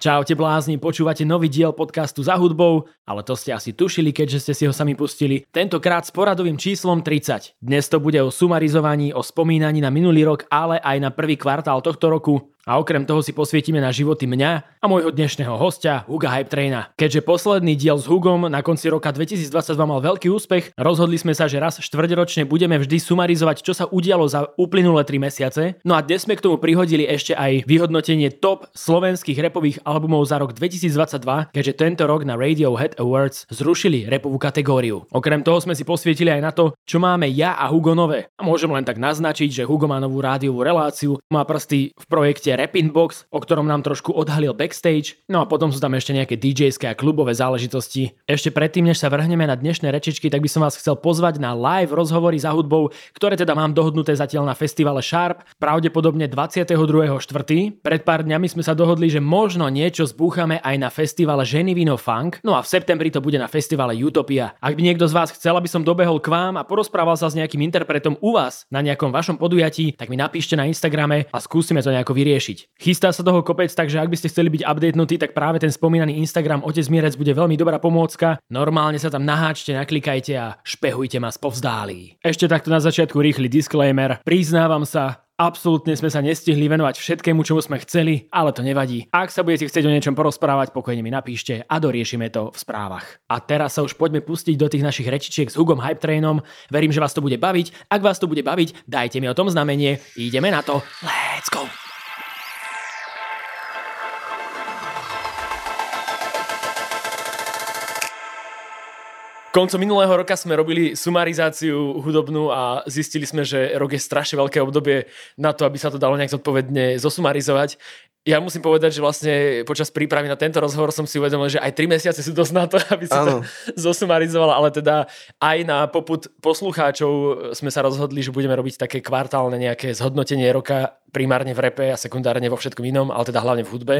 Čaute blázni, počúvate nový diel podcastu Za hudbou, ale to ste asi tušili, keďže ste si ho sami pustili. Tentokrát s poradovým číslom 30. Dnes to bude o sumarizovaní, o spomínaní na minulý rok, ale aj na prvý kvartál tohto roku. A okrem toho si posvietime na životy mňa a môjho dnešného hostia Huga Hype Traina. Keďže posledný diel s Hugom na konci roka 2022 mal veľký úspech, rozhodli sme sa, že raz štvrťročne budeme vždy sumarizovať, čo sa udialo za uplynulé 3 mesiace. No a dnes sme k tomu prihodili ešte aj vyhodnotenie top slovenských repových albumov za rok 2022, keďže tento rok na Radiohead Awards zrušili repovú kategóriu. Okrem toho sme si posvietili aj na to, čo máme ja a Hugo nové. A môžem len tak naznačiť, že Hugo má novú rádiovú reláciu, má prsty v projekte ešte Rap Inbox, o ktorom nám trošku odhalil backstage, no a potom sú tam ešte nejaké DJské a klubové záležitosti. Ešte predtým, než sa vrhneme na dnešné rečičky, tak by som vás chcel pozvať na live rozhovory za hudbou, ktoré teda mám dohodnuté zatiaľ na festivale Sharp, pravdepodobne 22.4. Pred pár dňami sme sa dohodli, že možno niečo zbúchame aj na festivale Ženy Vino Funk, no a v septembri to bude na festivale Utopia. Ak by niekto z vás chcel, aby som dobehol k vám a porozprával sa s nejakým interpretom u vás na nejakom vašom podujatí, tak mi napíšte na Instagrame a skúsime to nejako vyriešiť riešiť. Chystá sa toho kopec, takže ak by ste chceli byť updatenutí, tak práve ten spomínaný Instagram Otec Mierec bude veľmi dobrá pomôcka. Normálne sa tam naháčte, naklikajte a špehujte ma spovzdálí. Ešte takto na začiatku rýchly disclaimer. Priznávam sa, Absolútne sme sa nestihli venovať všetkému, čomu sme chceli, ale to nevadí. Ak sa budete chcieť o niečom porozprávať, pokojne mi napíšte a doriešime to v správach. A teraz sa už poďme pustiť do tých našich rečičiek s Hugom Hype Trainom. Verím, že vás to bude baviť. Ak vás to bude baviť, dajte mi o tom znamenie. Ideme na to. Let's go! Koncom minulého roka sme robili sumarizáciu hudobnú a zistili sme, že rok je strašne veľké obdobie na to, aby sa to dalo nejak zodpovedne zosumarizovať. Ja musím povedať, že vlastne počas prípravy na tento rozhovor som si uvedomil, že aj 3 mesiace sú dosť na to, aby si ano. to zosumarizoval, ale teda aj na poput poslucháčov sme sa rozhodli, že budeme robiť také kvartálne nejaké zhodnotenie roka primárne v repe a sekundárne vo všetkom inom, ale teda hlavne v hudbe.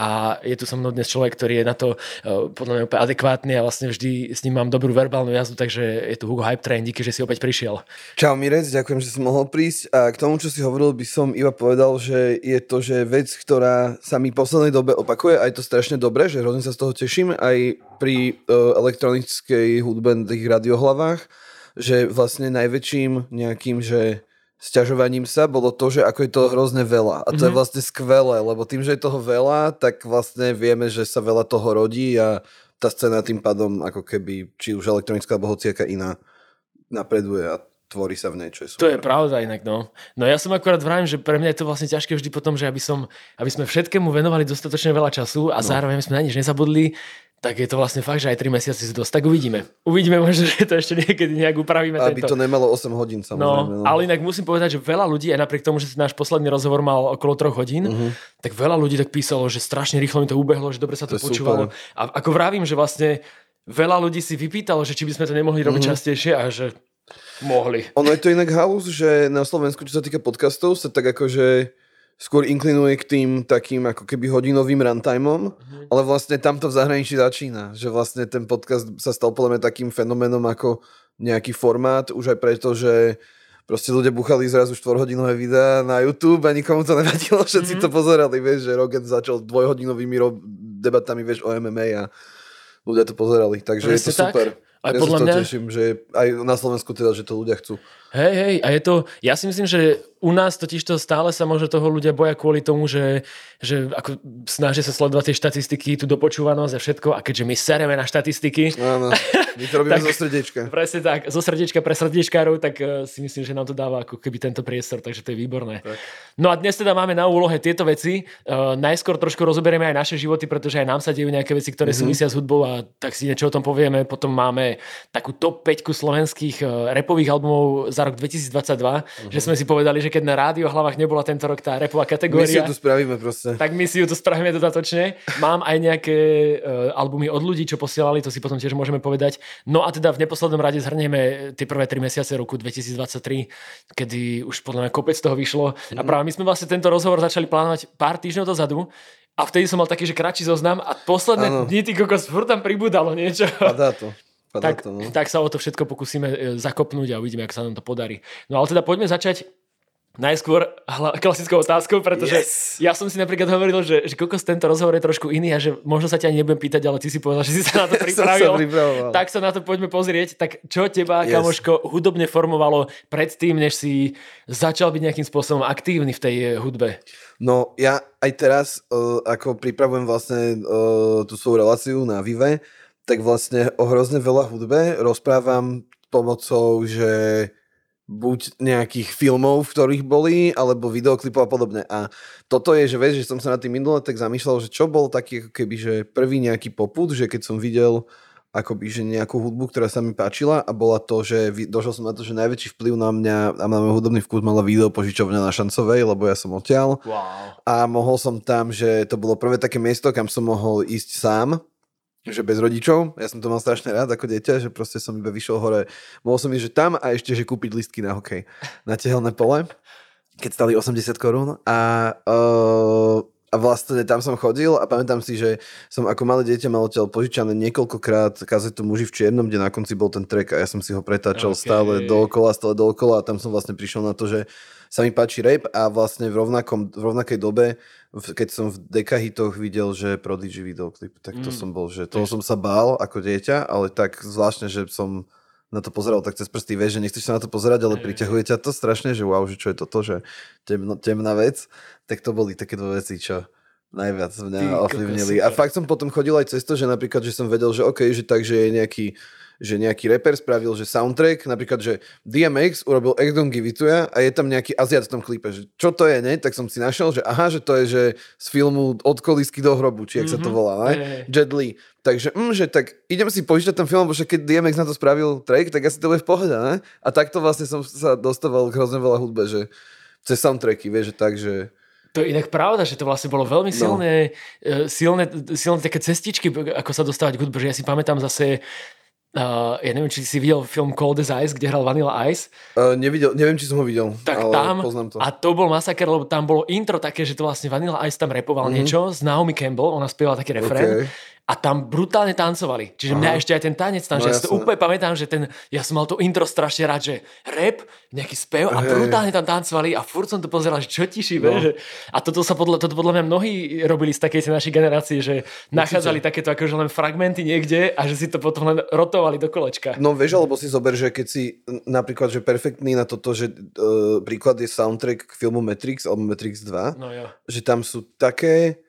A je tu so mnou dnes človek, ktorý je na to uh, podľa mňa úplne adekvátny a vlastne vždy s ním mám dobrú verbálnu jazdu, takže je tu Hugo Hype Train, díky, že si opäť prišiel. Čau Mirec, ďakujem, že som mohol prísť a k tomu, čo si hovoril, by som iba povedal, že je to, že vec, ktorá sa mi v poslednej dobe opakuje a je to strašne dobré, že hrozne sa z toho teším aj pri uh, elektronickej hudbe na tých radiohlavách, že vlastne najväčším nejakým, že sťažovaním sa bolo to, že ako je toho hrozne veľa. A to mm-hmm. je mhm. vlastne skvelé, lebo tým, že je toho veľa, tak vlastne vieme, že sa veľa toho rodí a tá scéna tým pádom ako keby, či už elektronická alebo hociaká iná, napreduje a tvorí sa v nej, čo je super. To je pravda inak, no. No ja som akorát vravím, že pre mňa je to vlastne ťažké vždy potom, že aby, som, aby sme všetkému venovali dostatočne veľa času a no. zároveň sme na nič nezabudli, tak je to vlastne fakt, že aj 3 mesiace si dosť. Tak uvidíme. Uvidíme možno, že to ešte niekedy nejak upravíme. Aby tento. to nemalo 8 hodín samozrejme. No, no, ale inak musím povedať, že veľa ľudí, aj napriek tomu, že náš posledný rozhovor mal okolo 3 hodín, uh-huh. tak veľa ľudí tak písalo, že strašne rýchlo mi to ubehlo, že dobre sa to, to počúvalo. Super. A ako vravím, že vlastne veľa ľudí si vypýtalo, že či by sme to nemohli robiť uh-huh. častejšie a že mohli. Ono je to inak halus, že na Slovensku, čo sa týka podcastov, sa tak akože skôr inklinuje k tým takým ako keby hodinovým runtimeom, mm-hmm. ale vlastne tamto v zahraničí začína, že vlastne ten podcast sa stal podľa mňa takým fenoménom ako nejaký formát, už aj preto, že proste ľudia buchali zrazu 4-hodinové videá na YouTube a nikomu to nevadilo, všetci mm-hmm. to pozerali, vieš, že Rogan začal dvojhodinovými debatami, vieš, o MMA a ľudia to pozerali, takže Presne je to tak. Aj ja podľa sa mňa... teším, že aj na Slovensku teda, že to ľudia chcú. Hej, hej, a je to, ja si myslím, že u nás totiž to stále sa možno toho ľudia boja kvôli tomu, že, že ako snažia sa sledovať tie štatistiky, tú dopočúvanosť a všetko a keďže my sereme na štatistiky. Áno, my to robíme tak, zo srdiečka. Presne tak, zo srdiečka pre srdiečkárov, tak uh, si myslím, že nám to dáva ako keby tento priestor, takže to je výborné. Tak. No a dnes teda máme na úlohe tieto veci. Uh, najskôr trošku rozoberieme aj naše životy, pretože aj nám sa dejú nejaké veci, ktoré mm-hmm. súvisia s hudbou a tak si niečo o tom povieme. Potom máme takú top 5 slovenských uh, repových albumov za rok 2022, mm-hmm. že sme si povedali, že keď na rádio hlavách nebola tento rok tá repová kategória. My si ju tu spravíme proste. Tak my si ju tu spravíme dodatočne. Mám aj nejaké uh, albumy od ľudí, čo posielali, to si potom tiež môžeme povedať. No a teda v neposlednom rade zhrnieme tie prvé tri mesiace roku 2023, kedy už podľa mňa kopec toho vyšlo. Mm-hmm. A mhm. práve my sme vlastne tento rozhovor začali plánovať pár týždňov dozadu. A vtedy som mal taký, že kratší zoznam a posledné ano. dni, ty kokos, furt tam pribúdalo niečo. Padá to tak, to, no. tak sa o to všetko pokúsime e, zakopnúť a uvidíme, ak sa nám to podarí. No ale teda poďme začať najskôr hla, klasickou otázkou, pretože Yes. ja som si napríklad hovoril, že, že kokos tento rozhovor je trošku iný a že možno sa ťa ani nebudem pýtať, ale ty si povedal, že si sa na to sa pripravil. pripravoval. tak sa na to poďme pozrieť. Tak čo teba, Yes. kamoško, hudobne formovalo predtým, než si začal byť nejakým spôsobom aktívny v tej eh, hudbe? No ja aj teraz, uh, ako pripravujem vlastne uh, tú svoju reláciu na Vive, tak vlastne o hrozne veľa hudbe rozprávam pomocou, že buď nejakých filmov, v ktorých boli, alebo videoklipov a podobne. A toto je, že vieš, že som sa na tým minule tak zamýšľal, že čo bol taký ako keby, že prvý nejaký poput, že keď som videl akoby, že nejakú hudbu, ktorá sa mi páčila a bola to, že došiel som na to, že najväčší vplyv na mňa a na môj hudobný vkus mala video požičovňa na Šancovej, lebo ja som odtiaľ Wow. a mohol som tam, že to bolo prvé také miesto, kam som mohol ísť sám, že bez rodičov. Ja som to mal strašne rád ako dieťa, že proste som iba vyšiel hore. Mohol som ísť, že tam a ešte, že kúpiť listky na hokej. Na tehelné pole, keď stali 80 korún. A, uh, a vlastne tam som chodil a pamätám si, že som ako malé dieťa mal odtiaľ požičané niekoľkokrát kazetu Muži v čiernom, kde na konci bol ten track a ja som si ho pretáčal Ok. okay. stále dookola, stále dookola a tam som vlastne prišiel na to, že sa mi páči rap a vlastne v, rovnakom, v rovnakej dobe, keď som v dekahitoch videl, že Prodigy videoklip, tak to Mm. som bol, že toho som sa bál ako dieťa, ale tak zvláštne, že som na to pozeral tak cez prsty, vieš, že nechceš sa na to pozerať, ale priťahuje ťa to strašne, že wow, že čo je toto, že temno, temná vec, tak to boli také dve veci, čo najviac Ty mňa kokos, ovplyvnili. A fakt som potom chodil aj cez to, že napríklad, že som vedel, že OK, že takže je nejaký že nejaký reper spravil, že soundtrack, napríklad, že DMX urobil To Ya a je tam nejaký Aziat v tom klipe, že čo to je, ne? Tak som si našiel, že aha, že to je, že z filmu Od kolisky do hrobu, či jak sa to Mhm. volá, ne? hej. Jet Li. Takže, mm, že tak idem si požičať ten film, že keď DMX na to spravil track, tak asi to bude v pohode, ne? A takto vlastne som sa dostával k hrozne veľa hudbe, že cez soundtracky, vieš, že tak, že... To je inak pravda, že to vlastne bolo veľmi silné, no. silné, silné také cestičky, ako sa dostávať k hudbe, že ja si pamätám zase Uh, ja neviem, či si videl film Cold as Ice, kde hral Vanilla Ice. Uh, nevidel, neviem, či som ho videl, Tak ale tam, poznám to. a to bol masaker, lebo tam bolo intro také, že to vlastne Vanilla Ice tam repoval mm-hmm. niečo z Naomi Campbell, ona spievala taký refrén. Okay. A tam brutálne tancovali. Čiže mňa Aha. ešte aj ten tanec tam, No že ja si to úplne pamätám, že ten, ja som mal to intro strašne rád, že rap, nejaký spev a Hej. brutálne tam tancovali a furt som to pozeral, že čo tiší, No. že, a toto sa podľa, toto podľa mňa mnohí robili z takej našej generácie, že nachádzali takéto akože len fragmenty niekde a že si to potom len rotovali do kolečka. No vieš, alebo si zober, že keď si napríklad, že perfektný na toto, že uh, príklad je soundtrack k filmu Matrix alebo Matrix 2, No jo. že tam sú také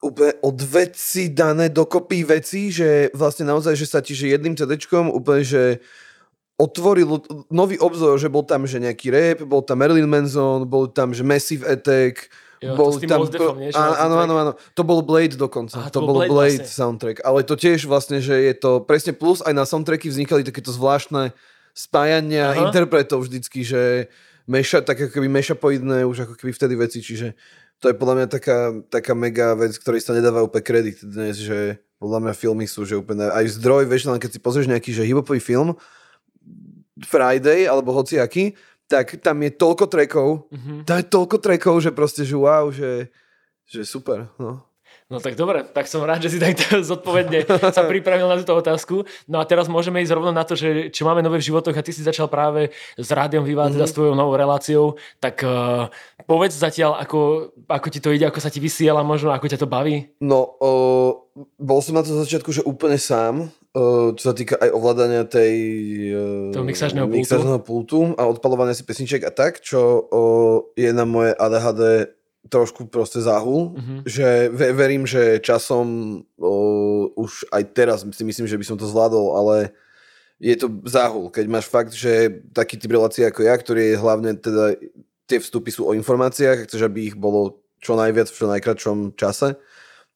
úplne od veci dané dokopy veci, že vlastne naozaj, že sa ti že jedným CDčkom úplne, že otvoril nový obzor, že bol tam že nejaký rap, bol tam Marilyn Manson, bol tam že Massive Attack, Jo, to bol tým tam... Mos Defom, nie? Áno, áno, áno. To bol Blade dokonca. Aha, to, to bol Blade Blade, vlastne. soundtrack. Ale to tiež vlastne, že je to presne plus, aj na soundtracky vznikali takéto zvláštne spájania Aha. interpretov vždycky, že meša, tak ako keby mešapoidné už ako keby vtedy veci, čiže to je podľa mňa taká, taká mega vec, ktorej sa nedáva úplne kredit dnes, že podľa mňa filmy sú, že úplne aj zdroj, vieš, len keď si pozrieš nejaký, že hiphopový film, Friday, alebo hociaký, tak tam je toľko trackov, Mhm. tam je toľko trackov, že proste, že wow, že, že super, no. No tak dobre, tak som rád, že si takto zodpovedne sa pripravil na túto otázku. No a teraz môžeme ísť rovno na to, že čo máme nové v životoch a ty si začal práve s Rádiom Viva, mm-hmm. teda s tvojou novou reláciou, tak uh, povedz zatiaľ, ako, ako ti to ide, ako sa ti vysiela, možno ako ťa to baví. No, o, bol som na to začiatku, že úplne sám, o, čo sa týka aj ovládania tej... o, Toho mixážneho pultu. mixážneho pultu a odpalovania si pesniček a tak, čo o, je na moje ADHD trošku proste záhul, Mhm. že ve, verím, že časom o, už aj teraz si myslím, že by som to zvládol, ale je to záhul, keď máš fakt, že taký typ relácie ako ja, ktorý je hlavne teda, tie vstupy sú o informáciách, chceš, aby ich bolo čo najviac v čo najkračom čase,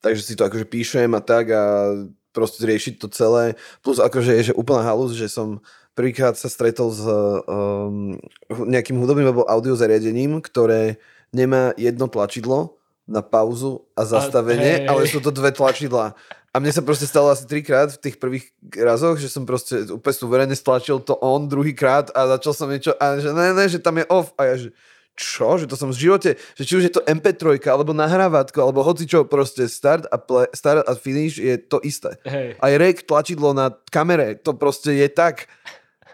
takže si to akože píšem a tak a proste riešiť to celé, plus akože je že úplná halus, že som prvýkrát sa stretol s um, nejakým hudobným alebo audio zariadením, ktoré nemá jedno tlačidlo na pauzu a zastavenie, hej. ale sú to dve tlačidlá. A mne sa proste stalo asi trikrát v tých prvých razoch, že som proste úplne suverene stlačil to on druhýkrát a začal som niečo a že ne, ne, že tam je off a ja že čo, že to som v živote, že či už je to MP3 alebo nahrávátko, alebo hoci čo, proste start a, play, start a finish je to isté. Hej. Aj rek tlačidlo na kamere, to proste je tak.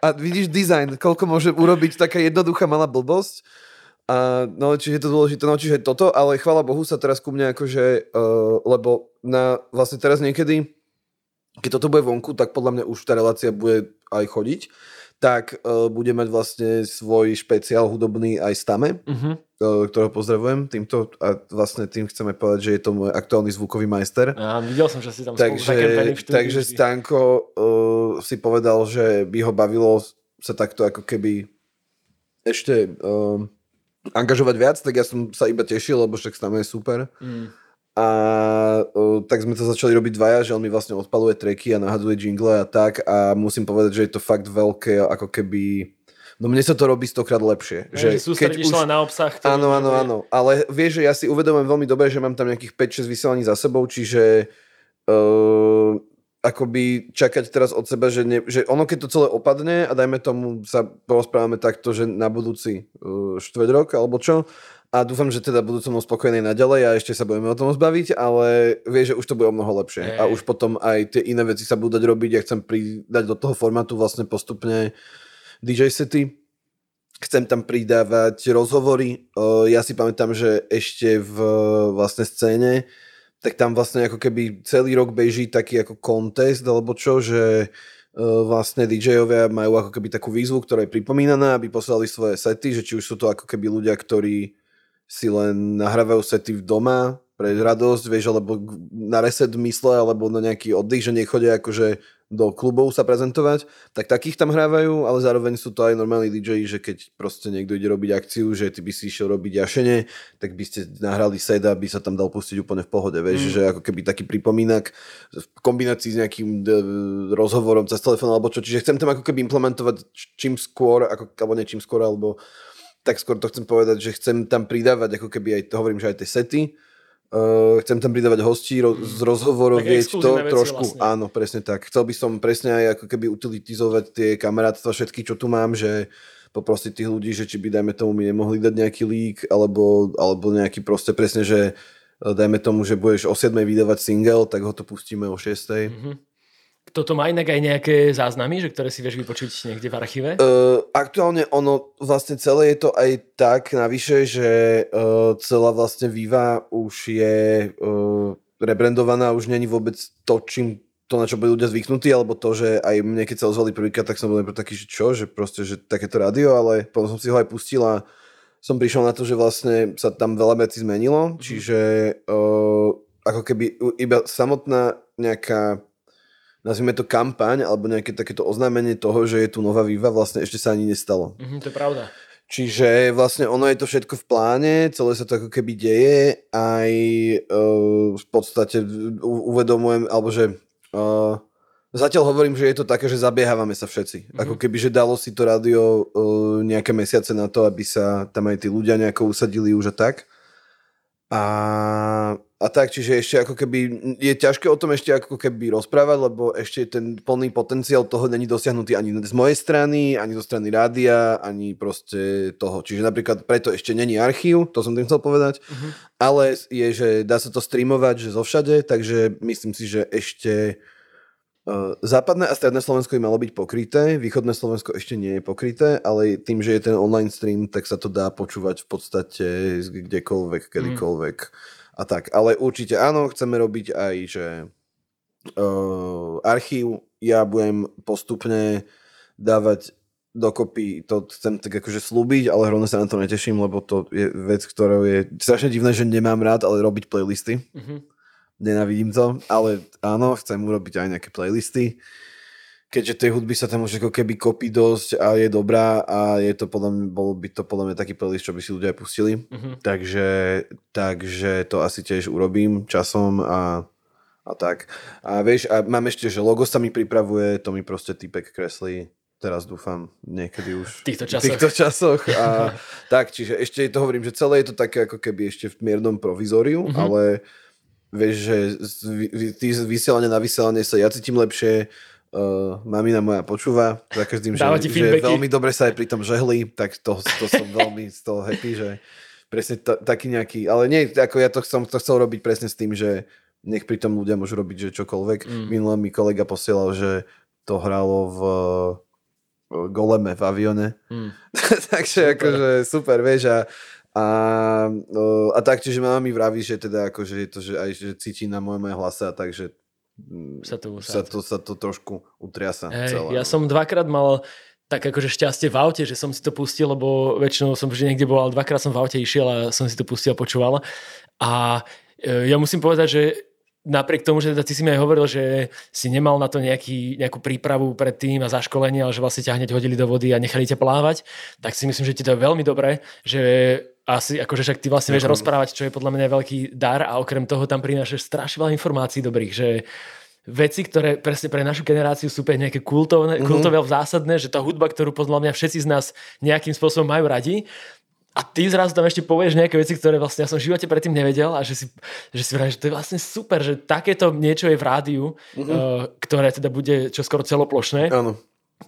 A vidíš design, koľko môže urobiť taká jednoduchá malá blbosť. A, no, čiže je to dôležité, no čiže toto, ale chvála Bohu sa teraz ku mne akože, uh, lebo na, vlastne teraz niekedy, keď toto bude vonku, tak podľa mňa už tá relácia bude aj chodiť, tak uh, bude mať vlastne svoj špeciál hudobný aj Stame, uh-huh. uh, ktorého pozdravujem týmto a vlastne tým chceme povedať, že je to môj aktuálny zvukový majster. Ja, videl som, že si tam takže, takže Stanko uh, si povedal, že by ho bavilo sa takto ako keby ešte uh, angažovať viac, tak ja som sa iba tešil, lebo však tam je super. Mm. A uh, tak sme to začali robiť dvaja, že on mi vlastne odpaluje treky a nahadzuje jingle a tak a musím povedať, že je to fakt veľké, ako keby... No mne sa to robí stokrát lepšie. Ja, že, že keď už... na obsah. Áno, áno, áno. Ale vieš, že ja si uvedomujem veľmi dobre, že mám tam nejakých 5-6 vysielaní za sebou, čiže uh, akoby čakať teraz od seba, že, ne, že ono keď to celé opadne a dajme tomu sa porozprávame takto, že na budúci uh, štvrť rok alebo čo a dúfam, že teda budú som spokojní naďalej a ešte sa budeme o tom zbaviť, ale vie, že už to bude o mnoho lepšie. Hey. a už potom aj tie iné veci sa budú dať robiť, ja chcem pridať do toho formátu vlastne postupne DJ sety, chcem tam pridávať rozhovory, uh, ja si pamätám, že ešte v vlastne scéne tak tam vlastne ako keby celý rok beží taký ako contest alebo čo, že uh, vlastne DJ-ovia majú ako keby takú výzvu, ktorá je pripomínaná, aby poslali svoje sety, že či už sú to ako keby ľudia, ktorí si len nahrávajú sety v doma pre radosť, vieš, alebo na reset mysle, alebo na nejaký oddych, že nechodia akože do klubov sa prezentovať, tak takých tam hrávajú, ale zároveň sú to aj normálni DJ, že keď proste niekto ide robiť akciu, že ty by si išiel robiť jašenie, tak by ste nahrali set, aby sa tam dal pustiť úplne v pohode, vieš, mm. že ako keby taký pripomínak v kombinácii s nejakým d- rozhovorom cez telefón alebo čo, čiže chcem tam ako keby implementovať čím skôr, ako, alebo nie čím skôr, alebo tak skôr to chcem povedať, že chcem tam pridávať ako keby aj, hovorím, že aj tie sety, Uh, chcem tam pridávať hostí ro- z rozhovorov, vieť to trošku, vlastne. áno, presne tak. Chcel by som presne aj ako keby utilitizovať tie kamarátstva všetky, čo tu mám, že poprosiť tých ľudí, že či by, dajme tomu, mi nemohli dať nejaký lík, alebo, alebo nejaký proste presne, že eh, dajme tomu, že budeš o 7 vydávať single, tak ho to pustíme o 6. Mm-hmm. Toto má inak aj nejaké záznamy, že ktoré si vieš vypočuť niekde v archíve? Uh, aktuálne ono, vlastne celé je to aj tak navyše, že uh, celá vlastne Viva už je uh, rebrandovaná, už není vôbec to, čím to, na čo boli ľudia zvyknutí, alebo to, že aj mne, keď sa ozvali prvýkrát, tak som bol taký, že čo, že proste, že takéto rádio, ale potom som si ho aj pustil a som prišiel na to, že vlastne sa tam veľa vecí zmenilo, mm. čiže uh, ako keby iba samotná nejaká nazvime to kampaň, alebo nejaké takéto oznámenie toho, že je tu nová výva, vlastne ešte sa ani nestalo. Mm-hmm, to je pravda. Čiže vlastne ono je to všetko v pláne, celé sa to ako keby deje, aj uh, v podstate uvedomujem, alebo že uh, zatiaľ hovorím, že je to také, že zabiehávame sa všetci. Mm-hmm. Ako keby, že dalo si to rádio uh, nejaké mesiace na to, aby sa tam aj tí ľudia nejako usadili už a tak. A, a tak, čiže ešte ako keby, je ťažké o tom ešte ako keby rozprávať, lebo ešte ten plný potenciál toho není dosiahnutý ani z mojej strany, ani zo strany rádia, ani proste toho. Čiže napríklad preto ešte není archív, to som tým chcel povedať, uh-huh. ale je, že dá sa to streamovať, že zo všade, takže myslím si, že ešte západné a stredné Slovensko by malo byť pokryté, východné Slovensko ešte nie je pokryté, ale tým, že je ten online stream, tak sa to dá počúvať v podstate kdekoľvek, mm. kedykoľvek a tak. Ale určite áno, chceme robiť aj, že uh, archív, ja budem postupne dávať dokopy, to chcem tak akože slúbiť, ale hrozne sa na to neteším, lebo to je vec, ktorou je strašne divné, že nemám rád, ale robiť playlisty. Mm-hmm nenavidím to, ale áno, chcem urobiť aj nejaké playlisty, keďže tej hudby sa tam už ako keby kopí dosť a je dobrá a je to podľa mňa, bol by to podľa mňa taký playlist, čo by si ľudia aj pustili. Uh-huh. Takže, takže to asi tiež urobím časom a, a tak. A vieš, a mám ešte, že logo sa mi pripravuje, to mi proste typek kreslí teraz dúfam niekedy už v týchto časoch. V týchto časoch a tak, čiže ešte to hovorím, že celé je to také ako keby ešte v miernom provizóriu, uh-huh. ale vieš, že z vysielania na vysielanie sa ja cítim lepšie, uh, mamina moja počúva za každým, že, že veľmi dobre sa aj pri tom žehli, tak to, to som veľmi z toho happy, že presne t- taký nejaký, ale nie, ako ja to, som to chcel robiť presne s tým, že nech pri tom ľudia môžu robiť, že čokoľvek. Mm. Minulé mi kolega posielal, že to hralo v goleme v avione. Mm. Takže super. akože super, vieš, a A, uh, a taktiež mama mi vraví, že teda akože je to, že aj že cíti na moje moje hlase a takže sa to, sa to, sa to trošku utriasa hey, celé. Ja som dvakrát mal tak akože šťastie v aute, že som si to pustil, lebo väčšinou som vždy niekde bol, ale dvakrát som v aute išiel a som si to pustil a počúval. A e, ja musím povedať, že napriek tomu, že teda ty si mi aj hovoril, že si nemal na to nejaký, nejakú prípravu pred tým a zaškolenie, ale že vlastne ťa hneď hodili do vody a nechali ťa plávať, tak si myslím, že ti to je veľmi dobré, že asi akože však ty vlastne vieš rozprávať, čo je podľa mňa veľký dar a okrem toho tam prinášaš strašne veľa informácií dobrých, že veci, ktoré presne pre našu generáciu sú nejaké kultové, mm-hmm. kultové zásadné, že tá hudba, ktorú podľa mňa všetci z nás nejakým spôsobom majú radi, a ty zrazu tam ešte povieš nejaké veci, ktoré vlastne ja som v živote predtým nevedel a že si, že si vraj, že to je vlastne super, že takéto niečo je v rádiu, mm-hmm. uh, ktoré teda bude čoskoro celoplošné. Áno.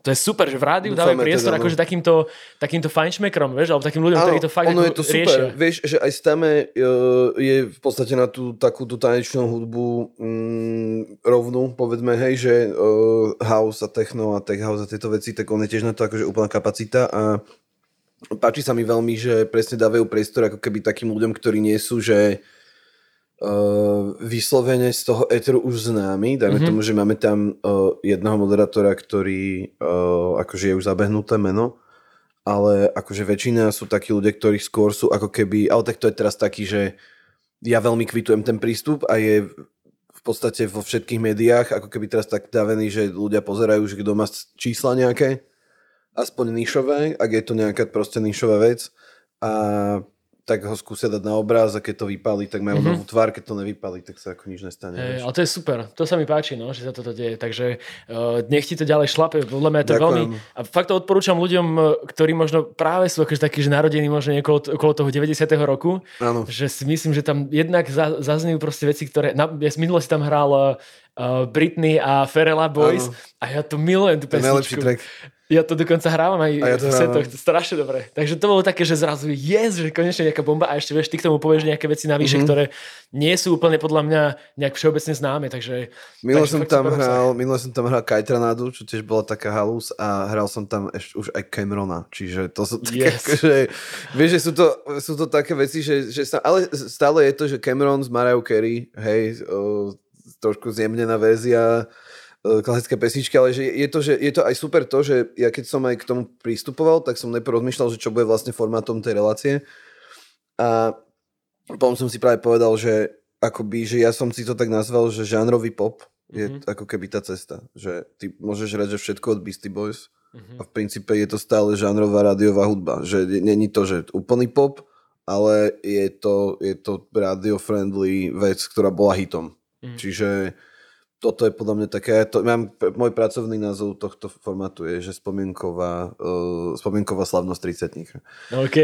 To je super, že v rádiu dávajú priestor teda, no. akože takýmto, takýmto fajnšmekrom, vieš, alebo takým ľuďom, ktorí to fakt ono je to super. riešia. Vieš, že aj Stame uh, je v podstate na tú takúto tanečnú hudbu mm, rovnú, povedzme, hej, že uh, house a techno a tech house a tieto veci, tak on je tiež na to akože úplná kapacita a páči sa mi veľmi, že presne dávajú priestor ako keby takým ľuďom, ktorí nie sú, že uh, vyslovene z toho eteru už známy. Dajme mm-hmm. tomu, že máme tam uh, jedného moderátora, ktorý uh, akože je už zabehnuté meno, ale akože väčšina sú takí ľudia, ktorí skôr sú ako keby, ale tak to je teraz taký, že ja veľmi kvitujem ten prístup a je v podstate vo všetkých médiách ako keby teraz tak davený, že ľudia pozerajú, že kto má čísla nejaké aspoň nišové, ak je to nejaká proste nišová vec a tak ho skúsia dať na obraz a keď to vypali, tak majú mm-hmm. novú tvár, keď to nevypali, tak sa ako nič nestane. Hey, ale to je super, to sa mi páči, no, že sa toto deje, takže uh, nech ti to ďalej šlape, podľa mňa to veľmi, a fakt to odporúčam ľuďom, e, ktorí možno práve sú akože takí, že narodení možno okolo, okolo toho 90. roku, ano. že si myslím, že tam jednak za, zaznejú proste veci, ktoré, na, ja minule si tam hral uh, Britney a Ferela Boys ano. a ja to milujem tú pesničku. Ja to dokonca hrávam aj ja to v setoch, to strašne dobre. Takže to bolo také, že zrazu yes, že konečne nejaká bomba a ešte vieš, ty k tomu povieš nejaké veci navyše, mm-hmm. ktoré nie sú úplne podľa mňa nejak všeobecne známe, takže... Minule som tam hral, minule som tam hral Kajtranádu, čo tiež bola taká halus a hral som tam ešte už aj Camerona, čiže to sú také, yes. akože, vieš, že sú to, sú to také veci, že, že sa, ale stále je to, že Cameron z Mariah Carey, hej, o, trošku zjemnená verzia, klasické pesničky, ale že je, to, že je to aj super to, že ja keď som aj k tomu pristupoval, tak som najprv rozmýšľal, že čo bude vlastne formátom tej relácie. A potom som si práve povedal, že akoby, že ja som si to tak nazval, že žánrový pop je mm-hmm. ako keby tá cesta. Že ty môžeš hrať že všetko od Beastie Boys mm-hmm. a v princípe je to stále žánrová rádiová hudba. Že není to, že úplný pop, ale je to, je to radio-friendly vec, ktorá bola hitom. Mm-hmm. Čiže toto je podľa mňa také, to, mám, môj pracovný názov tohto formátu je, že spomienková, uh, spomienková slavnosť 30 OK,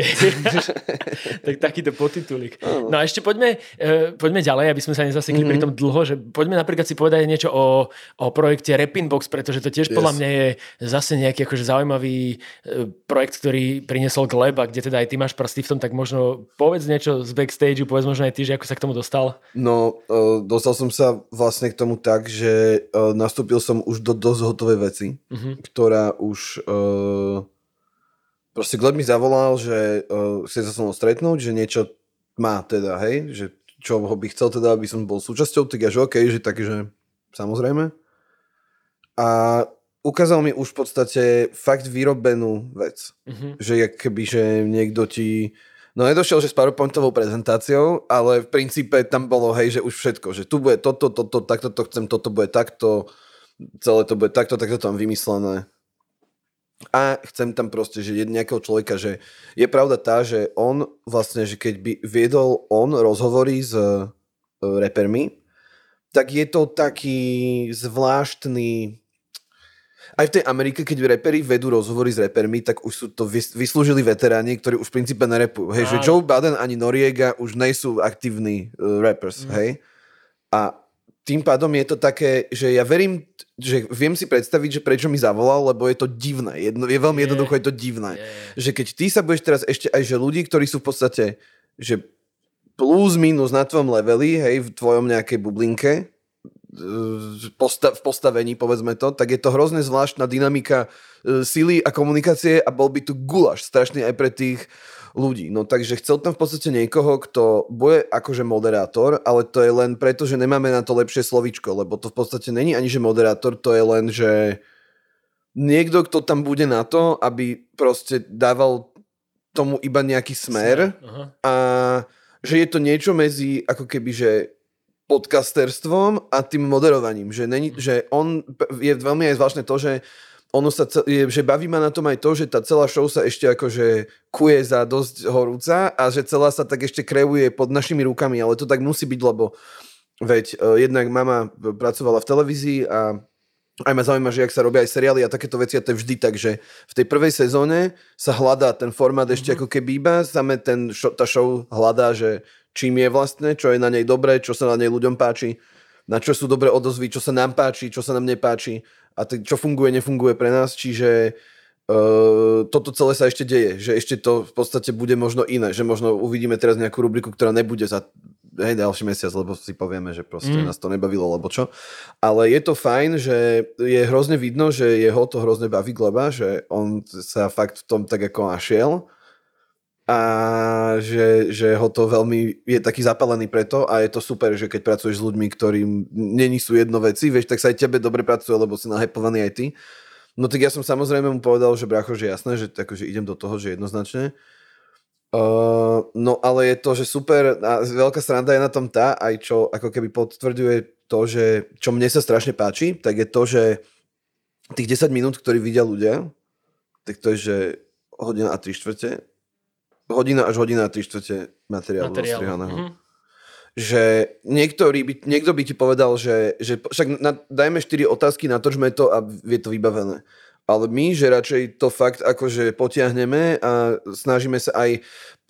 tak takýto potitulík. No a ešte poďme, uh, poďme ďalej, aby sme sa nezasekli mm-hmm. pri tom dlho, že poďme napríklad si povedať niečo o, o projekte Repinbox, pretože to tiež yes. podľa mňa je zase nejaký akože zaujímavý uh, projekt, ktorý priniesol Gleb a kde teda aj ty máš prsty v tom, tak možno povedz niečo z backstage, povedz možno aj ty, že ako sa k tomu dostal. No, uh, dostal som sa vlastne k tomu tak, že uh, nastúpil som už do dosť hotovej veci, uh-huh. ktorá už... Uh, proste Gleb mi zavolal, že uh, chce sa so mnou stretnúť, že niečo má teda, hej, že čo ho by chcel teda, aby som bol súčasťou, tak ja, že OK, že tak, že samozrejme. A ukázal mi už v podstate fakt vyrobenú vec. Uh-huh. Že jak keby, že niekto ti No nedošiel, že s PowerPointovou prezentáciou, ale v princípe tam bolo, hej, že už všetko, že tu bude toto, toto, takto to chcem, toto bude takto, celé to bude takto, takto tam vymyslené. A chcem tam proste, že nejakého človeka, že je pravda tá, že on vlastne, že keď by viedol on rozhovory s uh, repermi, tak je to taký zvláštny aj v tej Amerike, keď reperi vedú rozhovory s repermi, tak už sú to vyslúžili veteráni, ktorí už v princípe nerepujú. Hej, že Joe Biden ani Noriega už nejsú aktívni uh, rappers, mm. hej. A tým pádom je to také, že ja verím, že viem si predstaviť, že prečo mi zavolal, lebo je to divné. Jedno, je veľmi jednoducho, je to divné. Yeah. Že keď ty sa budeš teraz ešte aj, že ľudí, ktorí sú v podstate, že plus minus na tvojom leveli, hej, v tvojom nejakej bublinke, posta- v postavení, povedzme to, tak je to hrozne zvláštna dynamika e, sily a komunikácie a bol by tu gulaš strašný aj pre tých ľudí. No takže chcel tam v podstate niekoho, kto bude akože moderátor, ale to je len preto, že nemáme na to lepšie slovičko, lebo to v podstate není ani že moderátor, to je len, že niekto, kto tam bude na to, aby proste dával tomu iba nejaký smer Aha. a že je to niečo medzi ako keby, že podcasterstvom a tým moderovaním. Že, není, že on je veľmi aj zvláštne to, že ono sa, je, že baví ma na tom aj to, že tá celá show sa ešte akože kuje za dosť horúca a že celá sa tak ešte kreuje pod našimi rukami, ale to tak musí byť, lebo veď uh, jednak mama pracovala v televízii a aj ma zaujíma, že ak sa robia aj seriály a takéto veci a to je vždy tak, že v tej prvej sezóne sa hľadá ten formát ešte mm-hmm. ako keby iba, same ten, show, tá show hľadá, že čím je vlastne, čo je na nej dobré, čo sa na nej ľuďom páči, na čo sú dobré odozvy, čo sa nám páči, čo sa nám nepáči a t- čo funguje, nefunguje pre nás, čiže uh, toto celé sa ešte deje, že ešte to v podstate bude možno iné, že možno uvidíme teraz nejakú rubriku, ktorá nebude za hej, ďalší mesiac, lebo si povieme, že proste mm. nás to nebavilo, alebo čo. Ale je to fajn, že je hrozne vidno, že jeho to hrozne baví Gleba, že on sa fakt v tom tak ako našiel a že, že ho to veľmi, je taký zapalený preto a je to super, že keď pracuješ s ľuďmi, ktorým není sú jedno veci, vieš, tak sa aj tebe dobre pracuje, lebo si nahypovaný aj ty. No tak ja som samozrejme mu povedal, že bracho, že jasné, že akože idem do toho, že jednoznačne. Uh, no ale je to, že super a veľká sranda je na tom tá, aj čo ako keby potvrďuje to, že čo mne sa strašne páči, tak je to, že tých 10 minút, ktorí vidia ľudia, tak to je, že hodina a 3 štvrte, hodina až hodina a 3 štvrte materiálu Materiál. zostrihaného. Mhm. Že niektorý by, niekto by ti povedal, že, že však na, dajme 4 otázky, natočme to a je to vybavené. Ale my, že radšej to fakt akože potiahneme a snažíme sa aj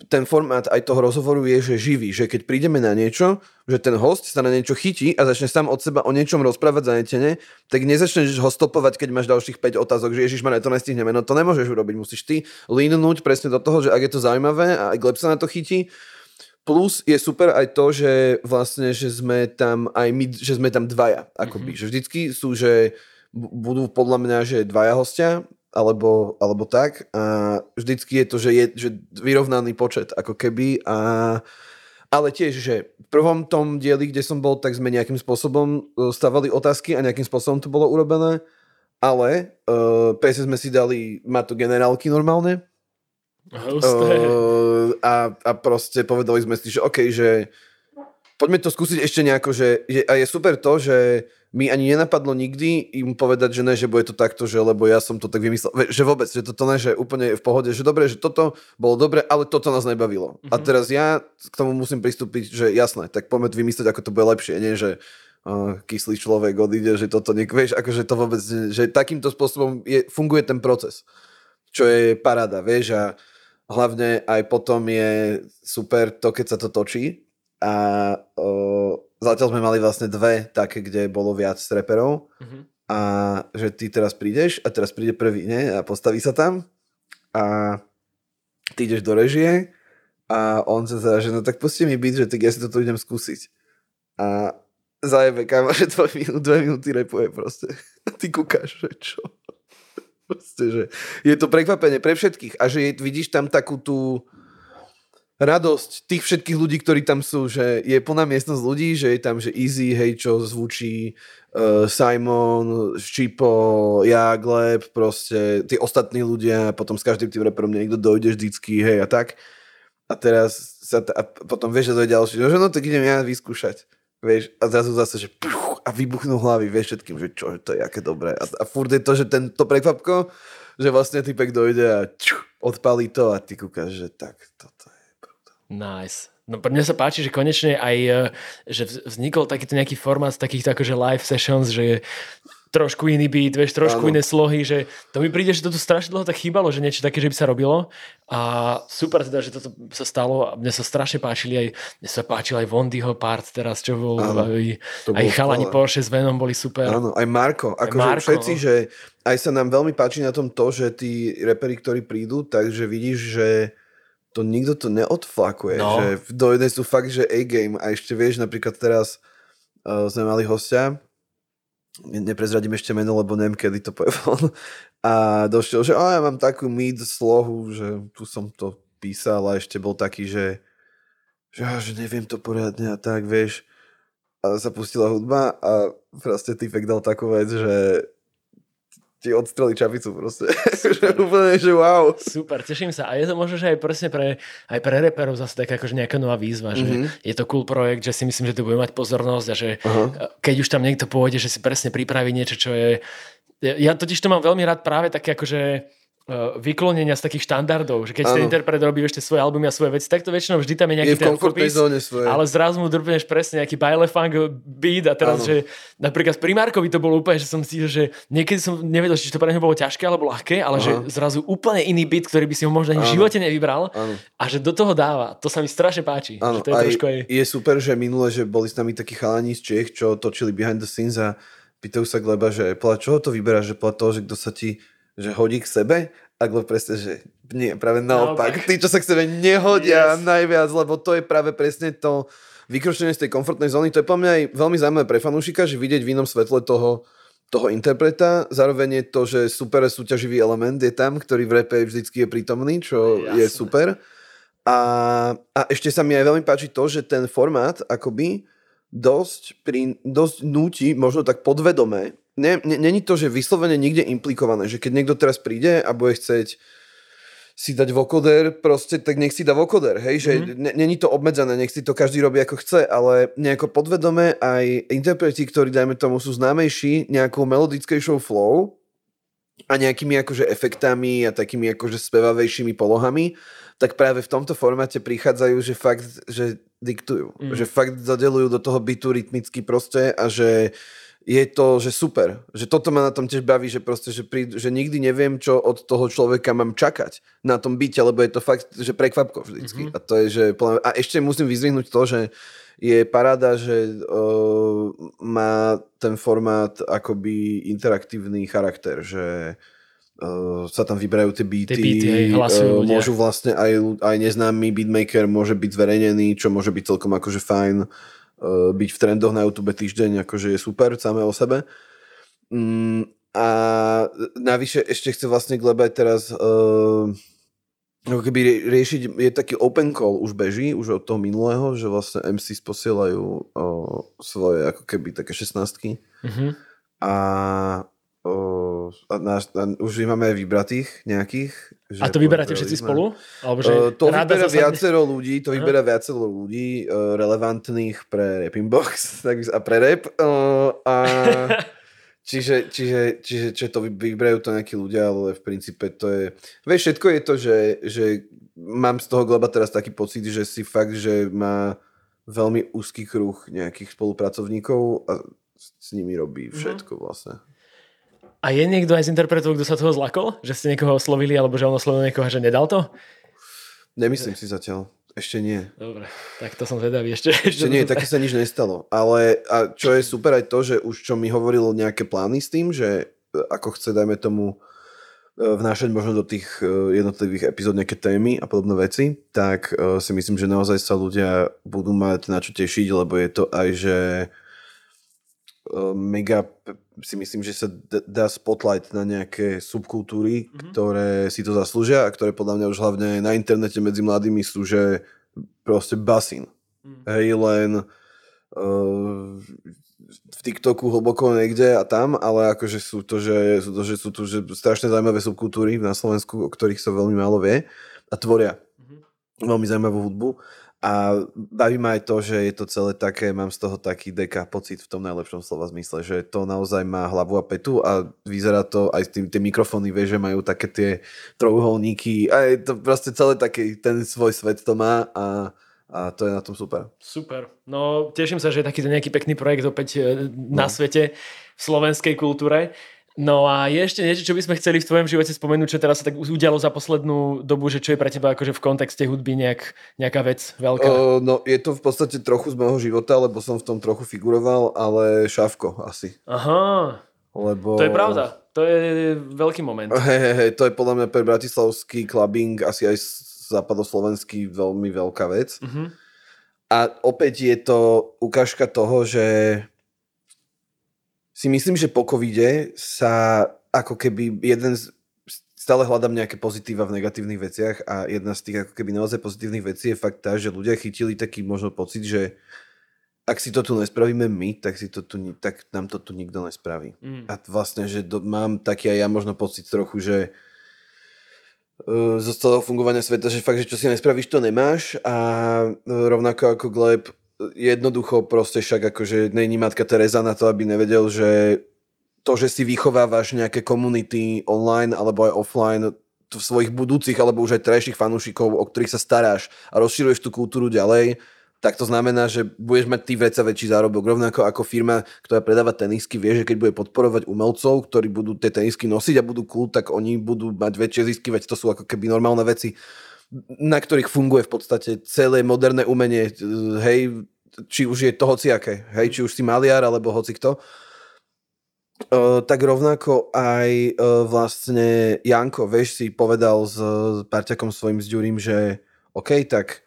ten formát aj toho rozhovoru je, že živý, že keď prídeme na niečo, že ten host sa na niečo chytí a začne sám od seba o niečom rozprávať zanetene, tak nezačneš ho stopovať, keď máš ďalších 5 otázok, že ježiš, to nestihneme. No to nemôžeš urobiť, musíš ty línuť presne do toho, že ak je to zaujímavé a aj Gleb sa na to chytí, Plus je super aj to, že vlastne, že sme tam aj my, že sme tam dvaja, akoby. Mm-hmm. Že vždycky sú, že budú podľa mňa, že dvaja hostia, alebo, alebo tak. A vždycky je to, že je že vyrovnaný počet, ako keby. A, ale tiež, že v prvom tom dieli, kde som bol, tak sme nejakým spôsobom e, stavali otázky a nejakým spôsobom to bolo urobené. Ale uh, PS sme si dali, má to generálky normálne. Uh, a, a proste povedali sme si, že OK, že poďme to skúsiť ešte nejako, že je, a je super to, že mi ani nenapadlo nikdy im povedať, že ne, že bude to takto, že lebo ja som to tak vymyslel, že vôbec, že toto ne, že úplne v pohode, že dobre, že toto bolo dobre, ale toto nás nebavilo. Mm-hmm. A teraz ja k tomu musím pristúpiť, že jasné, tak poďme vymyslieť, ako to bude lepšie, nie, že uh, kyslý človek odíde, že toto nie, vieš, akože to vôbec, že takýmto spôsobom je, funguje ten proces, čo je parada, vieš, a hlavne aj potom je super to, keď sa to točí a uh, zatiaľ sme mali vlastne dve také, kde bolo viac reperov Mhm. a že ty teraz prídeš a teraz príde prvý, nie? A postaví sa tam a ty ideš do režie a on sa zara, že no tak pusti mi byť, že tak ja si toto idem skúsiť. A zajebe kámo, že dve, minúty, dve minúty repuje proste. A ty kúkaš, že čo? Proste, že je to prekvapenie pre všetkých a že je, vidíš tam takú tú radosť tých všetkých ľudí, ktorí tam sú, že je plná miestnosť ľudí, že je tam, že Easy, hej, čo zvučí, uh, Simon, Čipo, ja, Gleb, proste tí ostatní ľudia, potom s každým tým reperom niekto dojde vždycky, hej, a tak. A teraz sa, t- a potom vieš, že to je ďalší, že no tak idem ja vyskúšať. Vieš, a zrazu zase, že puch, a vybuchnú hlavy, vieš všetkým, že čo, to je aké dobré. A, a furt je to, že ten, to prekvapko, že vlastne typek dojde a ču, odpalí to a ty kúkaš, že tak, toto je. Nice. No mňa sa páči, že konečne aj, e, že vz- vznikol takýto nejaký formát takýchto akože live sessions, že trošku iný beat, vieš, trošku Áno. iné slohy, že to mi príde, že to tu strašne dlho tak chýbalo, že niečo také, že by sa robilo a super teda, že toto sa stalo a mne sa strašne páčili aj, mne sa páčil aj Vondyho part teraz, čo bol, Áno, aj, to aj chalani skvelé. Porsche s Venom boli super. Áno, aj Marko. Akože všetci, no. že aj sa nám veľmi páči na tom to, že tí reperi, ktorí prídu, takže vidíš, že to nikto to neodflakuje. No. Že dojde sú fakt, že A-game. A ešte vieš, napríklad teraz uh, sme mali hostia, ne- neprezradím ešte meno, lebo neviem, kedy to povie von. A došiel, že a ja mám takú mid slohu, že tu som to písal a ešte bol taký, že, že, že neviem to poriadne a tak, vieš. A sa pustila hudba a proste typek dal takú vec, že ti odstreli čapicu proste. že úplne, že wow. Super, teším sa. A je to možno, že aj presne pre, aj pre reperov zase taká akože nejaká nová výzva, mm-hmm. že mhm. je to cool projekt, že si myslím, že to bude mať pozornosť a že uh-huh. keď už tam niekto pôjde, že si presne pripraví niečo, čo je... Ja totiž to mám veľmi rád práve také akože vyklonenia z takých štandardov, že keď ano. ten interpret robí ešte svoje albumy a svoje veci, tak to väčšinou vždy tam je nejaký je ten zóne svoje. ale zrazu mu drpneš presne nejaký baile funk beat a teraz, ano. že napríklad pri Markovi to bolo úplne, že som si, že niekedy som nevedel, či to pre neho bolo ťažké alebo ľahké, ale Aha. že zrazu úplne iný beat, ktorý by si ho možno ani v živote nevybral ano. a že do toho dáva. To sa mi strašne páči. Ano. Že to je, aj, aj... je super, že minule, že boli s nami takí chalani z Čech, čo točili behind the scenes a pýtajú sa Gleba, že čoho to vyberá, že toho, že kto sa ti že hodí k sebe ako presne, že nie, práve naopak. Tí, čo sa k sebe nehodia yes. najviac, lebo to je práve presne to vykročenie z tej komfortnej zóny. To je po mňa aj veľmi zaujímavé pre fanúšika, že vidieť v inom svetle toho, toho interpreta. Zároveň je to, že super súťaživý element je tam, ktorý v repe vždycky je prítomný, čo Jasne. je super. A, a ešte sa mi aj veľmi páči to, že ten formát akoby dosť, pri, dosť núti, možno tak podvedome, není to, že vyslovene nikde implikované, že keď niekto teraz príde a bude chceť si dať vokoder, proste tak nech si dá vokoder, hej, že mm-hmm. není to obmedzené, nech si to každý robí ako chce, ale nejako podvedome aj interpreti, ktorí dajme tomu sú známejší nejakou melodickejšou flow a nejakými akože efektami a takými akože spevavejšími polohami, tak práve v tomto formáte prichádzajú, že fakt, že diktujú, mm. že fakt zadelujú do toho bytu rytmicky proste a že je to, že super. Že toto ma na tom tiež baví, že proste, že, prí, že nikdy neviem, čo od toho človeka mám čakať na tom byte, lebo je to fakt, že prekvapko vždycky. Mm-hmm. A to je, že... A ešte musím vyzvihnúť to, že je paráda, že uh, má ten formát akoby interaktívny charakter, že uh, sa tam vyberajú tie beaty, tie beaty hej, uh, môžu vlastne aj, aj neznámy beatmaker môže byť zverejnený, čo môže byť celkom akože fajn. Byť v trendoch na YouTube týždeň, akože je super samé o sebe. Mm, a navyše ešte chce vlastne Glebaj teraz uh, ako keby riešiť, je taký open call, už beží, už od toho minulého, že vlastne MC posielajú uh, svoje ako keby také šestnáctky. Mm-hmm. A O, a náš, a už máme aj vybratých nejakých. Že a to vyberáte všetci spolu? Alebo že uh, to vyberá zasadne... viacero ľudí, to vyberá viacero ľudí uh, relevantných pre Rapping Box a pre rap. Uh, a čiže, čiže, čiže, čiže to vyberajú to nejakí ľudia, ale v princípe to je... Vieš, všetko je to, že, že mám z toho Gleba teraz taký pocit, že si fakt, že má veľmi úzky kruh nejakých spolupracovníkov a s nimi robí mhm. všetko vlastne. A je niekto aj z interpretov, kto sa toho zlakol? Že ste niekoho oslovili, alebo že on oslovil niekoho, že nedal to? Nemyslím si zatiaľ. Ešte nie. Dobre, tak to som zvedavý. Ešte, ešte nie, také sa nič nestalo. Ale a čo je super aj to, že už čo mi hovorilo nejaké plány s tým, že e, ako chce, dajme tomu, e, vnášať možno do tých e, jednotlivých epizód nejaké témy a podobné veci, tak si myslím, že naozaj sa ľudia budú mať na čo tešiť, lebo je to aj, že mega si myslím, že sa dá spotlight na nejaké subkultúry, mm-hmm. ktoré si to zaslúžia a ktoré podľa mňa už hlavne na internete medzi mladými sú, že proste basín. Mm. Hej, len uh, v TikToku hlboko niekde a tam, ale akože sú to, že sú, to, že sú tu že strašne zaujímavé subkultúry na Slovensku, o ktorých sa veľmi málo vie a tvoria mm-hmm. veľmi zaujímavú hudbu a baví ma aj to, že je to celé také, mám z toho taký deka pocit v tom najlepšom slova zmysle, že to naozaj má hlavu a petu a vyzerá to aj tým, tie mikrofóny, vie, že majú také tie trojuholníky a je to proste celé taký, ten svoj svet to má a, a to je na tom super. Super. No teším sa, že je takýto nejaký pekný projekt opäť e, na no. svete v slovenskej kultúre. No a je ešte niečo, čo by sme chceli v tvojom živote spomenúť, čo teraz sa tak udialo za poslednú dobu, že čo je pre teba akože v kontexte hudby nejak, nejaká vec veľká? Uh, no je to v podstate trochu z môjho života, lebo som v tom trochu figuroval, ale šavko asi. Aha. Lebo... To je pravda. To je veľký moment. Hej, hej, hej, to je podľa mňa pre bratislavský clubbing asi aj západoslovenský veľmi veľká vec. Uh-huh. A opäť je to ukážka toho, že si myslím, že po covide sa ako keby jeden z, stále hľadám nejaké pozitíva v negatívnych veciach a jedna z tých ako keby naozaj pozitívnych vecí je fakt tá, že ľudia chytili taký možno pocit, že ak si to tu nespravíme my, tak, si to tu, tak nám to tu nikto nespraví. Mm. A vlastne, že do, mám taký aj ja možno pocit trochu, že uh, zo celého fungovania sveta, že fakt, že čo si nespravíš, to nemáš a uh, rovnako ako Gleb jednoducho proste však akože není matka Teresa na to, aby nevedel, že to, že si vychovávaš nejaké komunity online alebo aj offline v svojich budúcich alebo už aj trajších fanúšikov, o ktorých sa staráš a rozširuješ tú kultúru ďalej, tak to znamená, že budeš mať ty veca väčší zárobok. Rovnako ako firma, ktorá predáva tenisky, vie, že keď bude podporovať umelcov, ktorí budú tie tenisky nosiť a budú cool, tak oni budú mať väčšie zisky, veď to sú ako keby normálne veci, na ktorých funguje v podstate celé moderné umenie, hej, či už je to hociaké, hej, či už si maliar alebo hoci kto. Uh, tak rovnako aj uh, vlastne Janko, vieš, si povedal s parťakom svojim s Ďurím, že OK, tak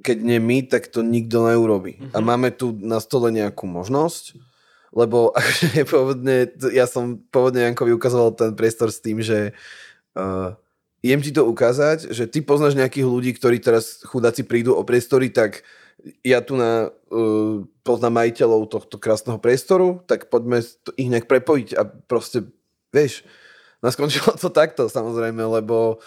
keď nie my, tak to nikto neurobi. Mm-hmm. A mhm. máme tu na stole nejakú možnosť, lebo akože pôvodne, ja som pôvodne Jankovi ukazoval ten priestor s tým, že uh, idem ti to ukázať, že ty poznáš nejakých ľudí, ktorí teraz chudáci prídu o priestory, tak ja tu na uh, poznám majiteľov tohto krásneho priestoru, tak poďme ich nejak prepojiť a proste, vieš, nás skončilo to takto samozrejme, lebo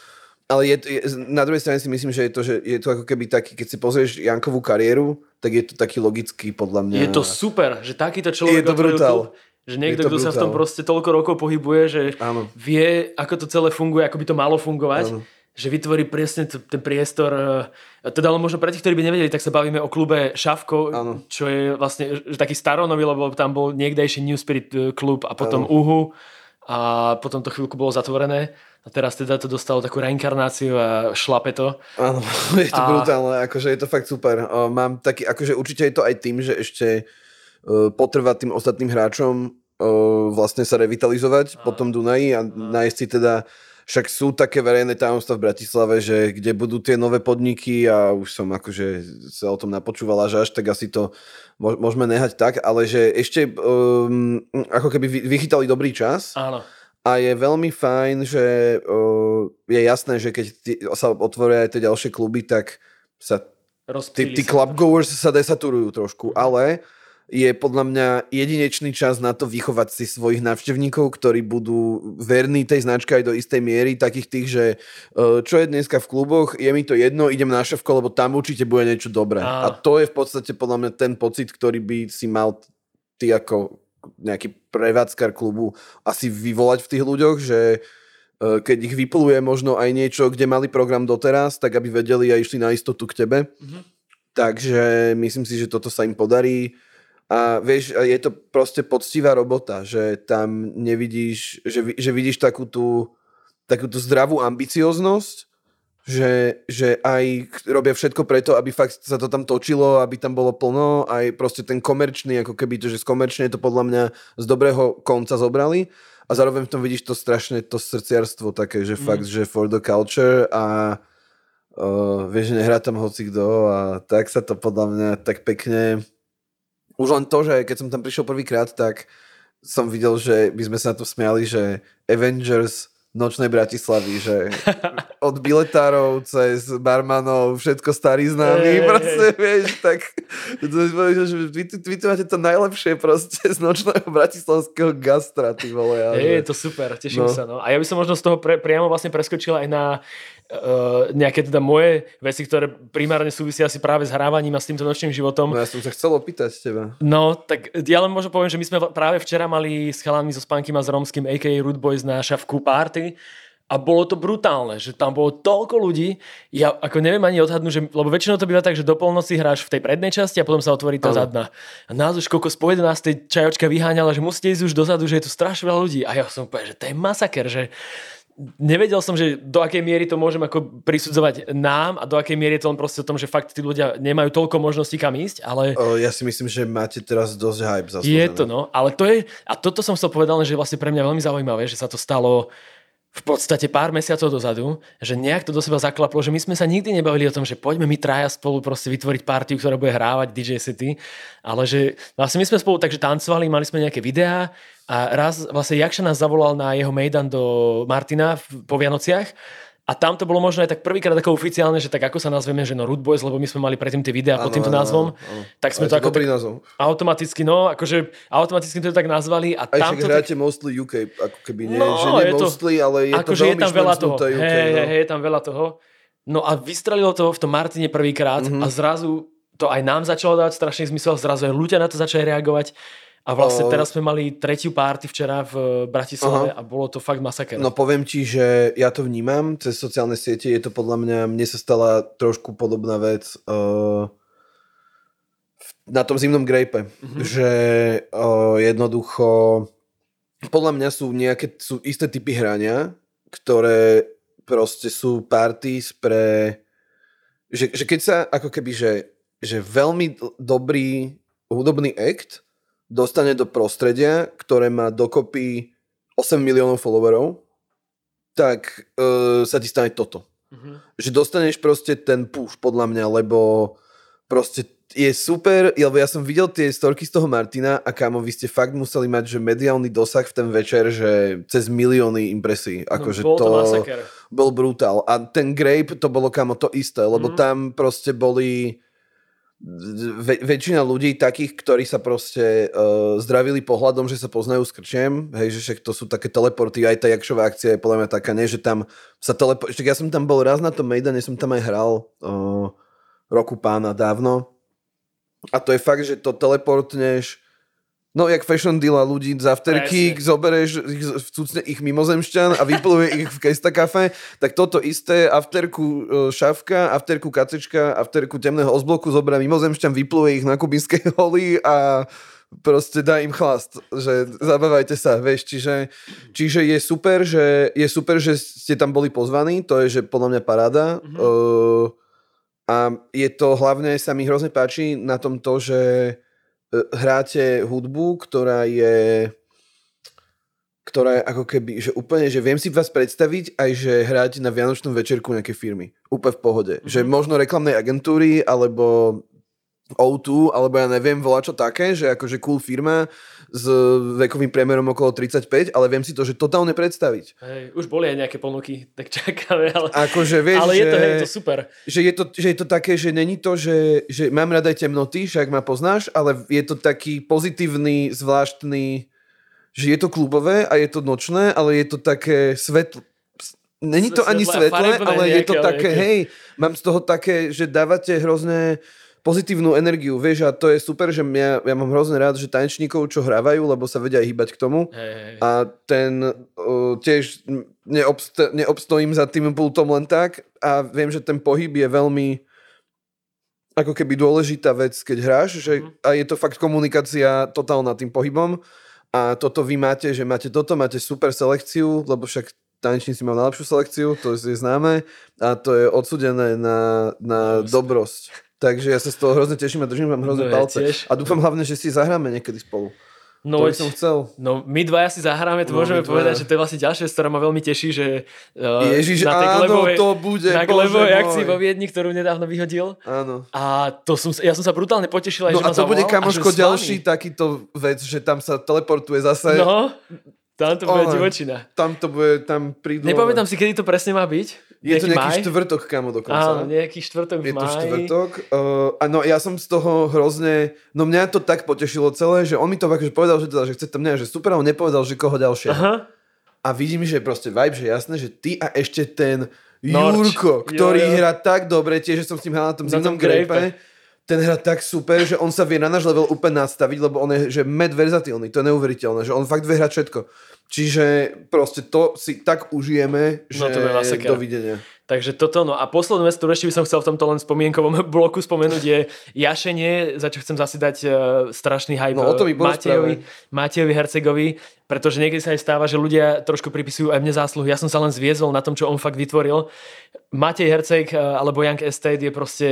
ale je, je, na druhej strane si myslím, že je to, že je to ako keby taký, keď si pozrieš Jankovú kariéru, tak je to taký logický podľa mňa. Je to super, že takýto človek je to brutál. Že niekto, kto sa v tom proste toľko rokov pohybuje, že Áno. vie, ako to celé funguje, ako by to malo fungovať. Áno. Že vytvorí presne t- ten priestor. E, teda ale možno pre tých, ktorí by nevedeli, tak sa bavíme o klube Šavko, Áno. čo je vlastne že taký staronový, lebo tam bol niekdejší New Spirit e, klub a potom Áno. Uhu a potom to chvíľku bolo zatvorené. A teraz teda to dostalo takú reinkarnáciu a šlape to. Áno, je to a... brutálne, akože je to fakt super. Mám taký, akože určite je to aj tým, že ešte potrvá tým ostatným hráčom uh, vlastne sa revitalizovať po tom Dunaji a, nájsť si teda však sú také verejné tajomstva v Bratislave, že kde budú tie nové podniky a už som akože sa o tom napočúval až, tak asi to môžeme nehať tak, ale že ešte um, ako keby vychytali dobrý čas. Áno. a je veľmi fajn, že uh, je jasné, že keď tí, sa otvoria aj tie ďalšie kluby, tak sa tí, tí clubgoers sa desaturujú trošku, ale je podľa mňa jedinečný čas na to vychovať si svojich návštevníkov, ktorí budú verní tej značke aj do istej miery, takých tých, že uh, čo je dneska v kluboch, je mi to jedno, idem na ševko, lebo tam určite bude niečo dobré. A. a to je v podstate podľa mňa ten pocit, ktorý by si mal ty ako nejaký prevádzkar klubu asi vyvolať v tých ľuďoch, že e, keď ich vypluje možno aj niečo, kde mali program doteraz, tak aby vedeli a išli na istotu k tebe. Mm-hmm. Takže myslím si, že toto sa im podarí. A vieš, je to proste poctivá robota, že tam nevidíš, že, že vidíš takú tú, takú tú zdravú ambicioznosť, že, že aj robia všetko preto, aby fakt sa to tam točilo, aby tam bolo plno, aj proste ten komerčný, ako keby to, že komerčne to podľa mňa z dobrého konca zobrali a zároveň v tom vidíš to strašne, to srdciarstvo také, že mm. fakt, že for the culture a uh, vieš, nehrá tam hoci kto a tak sa to podľa mňa tak pekne už len to, že keď som tam prišiel prvýkrát, tak som videl, že by sme sa na to smiali, že Avengers nočnej Bratislavy, že od biletárov cez barmanov, všetko starý známy, hey, proste, hey. vieš, tak že vy, vy tu máte to najlepšie proste z nočného bratislavského gastra, ty vole. Ja, hey, je to super, teším no. sa, no. A ja by som možno z toho pre, priamo vlastne preskočil aj na Uh, nejaké teda moje veci, ktoré primárne súvisia asi práve s hrávaním a s týmto nočným životom. No ja som sa chcel opýtať teba. No, tak ja len možno poviem, že my sme práve včera mali s chalami so Spankim a s Romským, a.k.a. Root Boys na šavku party a bolo to brutálne, že tam bolo toľko ľudí, ja ako neviem ani odhadnúť, že, lebo väčšinou to býva tak, že do polnoci hráš v tej prednej časti a potom sa otvorí tá zadná. A nás už koľko po 11. čajočka vyháňala, že musíte ísť už dozadu, že je tu strašne veľa ľudí. A ja som povedal, že to je masaker, že nevedel som, že do akej miery to môžem ako prisudzovať nám a do akej miery je to len proste o tom, že fakt tí ľudia nemajú toľko možností kam ísť, ale... O, ja si myslím, že máte teraz dosť hype zaslúžené. Je to, no, ale to je, a toto som chcel povedať, že vlastne pre mňa veľmi zaujímavé, že sa to stalo v podstate pár mesiacov dozadu, že nejak to do seba zaklaplo, že my sme sa nikdy nebavili o tom, že poďme my traja spolu proste vytvoriť partiu, ktorá bude hrávať DJ City, ale že vlastne my sme spolu takže tancovali, mali sme nejaké videá a raz vlastne Jakša nás zavolal na jeho mejdan do Martina po Vianociach a tam to bolo možno aj tak prvýkrát ako oficiálne, že tak ako sa nazveme, že no Root Boys, lebo my sme mali predtým tie videá pod týmto názvom, ano. tak sme to, ako tak automaticky, no, akože automaticky to tak nazvali. A tam to hráte tak... mostly UK, ako keby nie, no, že nie je mostly, to, ale je ako, to veľmi je tam veľa toho. UK, hej, no. hej, je tam veľa toho. No a vystrelilo to v tom Martine prvýkrát mm-hmm. a zrazu to aj nám začalo dávať strašný zmysel, zrazu aj ľudia na to začali reagovať. A vlastne teraz sme mali tretiu párty včera v Bratislave Aha. a bolo to fakt masaker. No poviem ti, že ja to vnímam cez sociálne siete, je to podľa mňa, mne sa stala trošku podobná vec uh, na tom zimnom grejpe, mm-hmm. že uh, jednoducho podľa mňa sú nejaké, sú isté typy hrania, ktoré proste sú parties pre že, že keď sa ako keby, že, že veľmi dobrý hudobný act dostane do prostredia, ktoré má dokopy 8 miliónov followerov, tak uh, sa ti stane toto. Mm-hmm. Že dostaneš proste ten push podľa mňa, lebo proste je super, lebo ja som videl tie storky z toho Martina a kámo, vy ste fakt museli mať, že mediálny dosah v ten večer, že cez milióny impresí. Akože no, to, to bol brutál. A ten Grape, to bolo kámo to isté, lebo mm. tam proste boli väčšina ľudí takých, ktorí sa proste uh, zdravili pohľadom, že sa poznajú s krčem, hej, že však to sú také teleporty, aj tá Jakšová akcia je podľa mňa taká, nie, že tam sa teleport... Ja som tam bol raz na tom Mejdane, som tam aj hral uh, roku pána dávno. A to je fakt, že to teleportneš No, jak fashion deal ľudí z afterky, zobereš, vcucne ich mimozemšťan a vypluje ich v Kesta kafe, tak toto isté afterku e, šavka, afterku kacečka, afterku temného ozbloku zoberá mimozemšťan, vypluje ich na kubinskej holi a proste dá im chlast, že zabávajte sa, vieš, čiže, čiže je super, že je super, že ste tam boli pozvaní, to je, že podľa mňa paráda mm-hmm. uh, a je to hlavne, sa mi hrozne páči na tom to, že hráte hudbu, ktorá je ktorá je ako keby, že úplne, že viem si vás predstaviť aj, že hráte na Vianočnom večerku nejaké firmy. Úplne v pohode. Mm-hmm. Že možno reklamnej agentúry, alebo O2, alebo ja neviem, volá čo také, že akože cool firma, s vekovým priemerom okolo 35, ale viem si to, že totálne predstaviť. Hej, už boli aj nejaké ponuky, tak čakáme, ale, akože, vieš, ale je že, to, hej, to super. Že je to, že je to také, že není to, že, že mám rada aj temnoty, však ma poznáš, ale je to taký pozitívny, zvláštny, že je to klubové a je to nočné, ale je to také svetlo, Není to ani svetlé, ale je to také, hej, mám z toho také, že dávate hrozné pozitívnu energiu, vieš, a to je super, že ja, ja mám hrozne rád, že tanečníkov, čo hrávajú, lebo sa vedia aj hýbať k tomu hey, hey. a ten uh, tiež neobst- neobstojím za tým pultom len tak a viem, že ten pohyb je veľmi ako keby dôležitá vec, keď hráš, že, mm. a je to fakt komunikácia totálna tým pohybom a toto vy máte, že máte toto, máte super selekciu, lebo však tanečníci majú najlepšiu selekciu, to je známe a to je odsudené na, na dobrosť. Takže ja sa z toho hrozne teším a držím vám hrozne no, palce. Ja a dúfam hlavne, že si zahráme niekedy spolu. No, to som chcel. No my dvaja si zahráme, to no, môžeme povedať, že to je vlastne ďalšia vec, ktorá ma veľmi teší, že uh, Ježiš, na tej áno, glebovej, to bude, na glebovej akcii vo Viedni, ktorú nedávno vyhodil. Áno. A to som, ja som sa brutálne potešil aj, no, že a to bude kamoško ďalší takýto vec, že tam sa teleportuje zase. No, tam to bude divočina. Tam to bude, tam prídu... Nepamätám si, kedy to presne má byť. Je to nejaký maj? štvrtok, kamo, dokonca. Áno, nejaký štvrtok v Je to štvrtok. Uh, a no, ja som z toho hrozne... No mňa to tak potešilo celé, že on mi to akože povedal, že, teda, že chce tam nejak, že super, on nepovedal, že koho ďalšie. Aha. A vidím, že proste vibe, že jasné, že ty a ešte ten Norč. Jurko, ktorý jo, jo. hrá tak dobre, tiež, že som s ním hral na tom zimnom grape ten hra tak super, že on sa vie na náš level úplne nastaviť, lebo on je že med verzatilný, to je neuveriteľné, že on fakt vie hrať všetko. Čiže proste to si tak užijeme, že no to dovidenia. Takže toto, no a poslednú vec, ktorú ešte by som chcel v tomto len spomienkovom bloku spomenúť je jašenie, za čo chcem zase dať uh, strašný hype no, o tom Matejovi, Matejovi Hercegovi, pretože niekedy sa aj stáva, že ľudia trošku pripisujú aj mne zásluhu. Ja som sa len zviezol na tom, čo on fakt vytvoril. Matej Herceg uh, alebo Young Estate je proste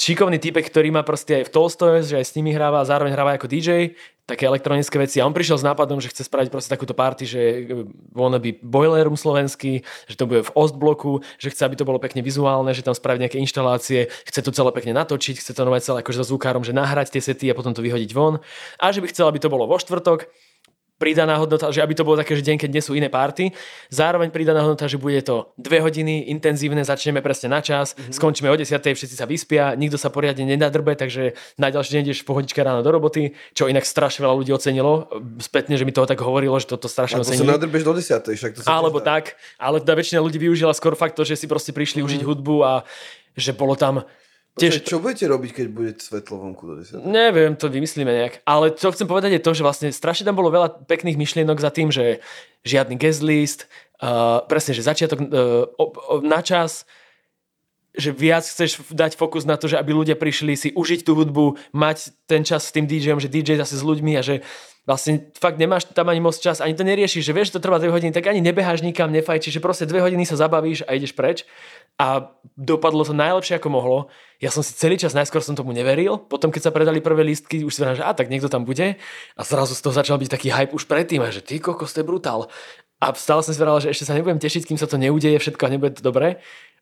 šikovný typek, ktorý má proste aj v Tolstoy, že aj s nimi hráva a zároveň hráva ako DJ, také elektronické veci. A on prišiel s nápadom, že chce spraviť proste takúto party, že by boiler room slovenský, že to bude v Ostbloku, že chce, aby to bolo pekne vizuálne, že tam spraviť nejaké inštalácie, chce to celé pekne natočiť, chce to nové celé akože so zvukárom, že nahrať tie sety a potom to vyhodiť von. A že by chcel, aby to bolo vo štvrtok pridaná hodnota, že aby to bolo také, že deň, keď nie sú iné párty. Zároveň pridaná hodnota, že bude to dve hodiny intenzívne, začneme presne na čas, mm-hmm. skončíme o 10, všetci sa vyspia, nikto sa poriadne nedadrbe, takže na ďalší deň ideš pohodička ráno do roboty, čo inak strašne veľa ľudí ocenilo. Spätne, že mi toho tak hovorilo, že toto strašne ocenilo. sa nadrbeš do 10, však to sa Alebo tak, ale teda väčšina ľudí využila skôr fakt to, že si proste prišli mm-hmm. užiť hudbu a že bolo tam Tiež... Čo budete robiť, keď bude svetlo vonku do 10? Neviem, to vymyslíme nejak. Ale čo chcem povedať je to, že vlastne strašne tam bolo veľa pekných myšlienok za tým, že žiadny guest list, uh, presne, že začiatok uh, na čas, že viac chceš dať fokus na to, že aby ľudia prišli si užiť tú hudbu, mať ten čas s tým DJom, že DJ zase s ľuďmi a že vlastne fakt nemáš tam ani moc čas, ani to neriešiš, že vieš, že to trvá 2 hodiny, tak ani nebeháš nikam, nefajčíš, že proste 2 hodiny sa zabavíš a ideš preč a dopadlo to najlepšie ako mohlo. Ja som si celý čas, najskôr som tomu neveril, potom keď sa predali prvé lístky, už si že a tak niekto tam bude a zrazu z toho začal byť taký hype už predtým, že ty kokos, to je brutál. A stále som si že ešte sa nebudem tešiť, kým sa to neudeje všetko a nebude to dobré.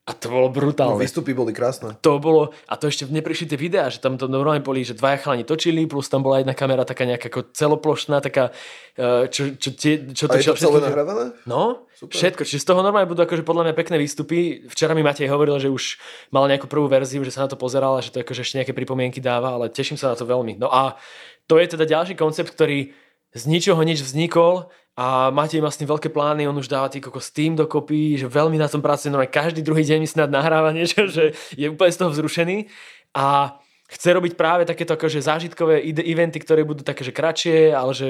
A to bolo brutálne. No, výstupy boli krásne. To bolo, a to ešte neprišli tie videá, že tam to normálne boli, že dvaja chalani točili, plus tam bola jedna kamera taká nejaká ako celoplošná, taká, e, čo, čo, tie, čo to, a je to celé nahrávané? No, Super. všetko. Čiže z toho normálne budú akože podľa mňa pekné výstupy. Včera mi Matej hovoril, že už mal nejakú prvú verziu, že sa na to pozeral a že to akože ešte nejaké pripomienky dáva, ale teším sa na to veľmi. No a to je teda ďalší koncept, ktorý z ničoho nič vznikol a Matej má s tým veľké plány, on už dáva tý kokos tým dokopy, že veľmi na tom pracuje, no každý druhý deň mi snad nahráva niečo, že je úplne z toho vzrušený. A chce robiť práve takéto akože zážitkové eventy, ktoré budú také, že kratšie, ale že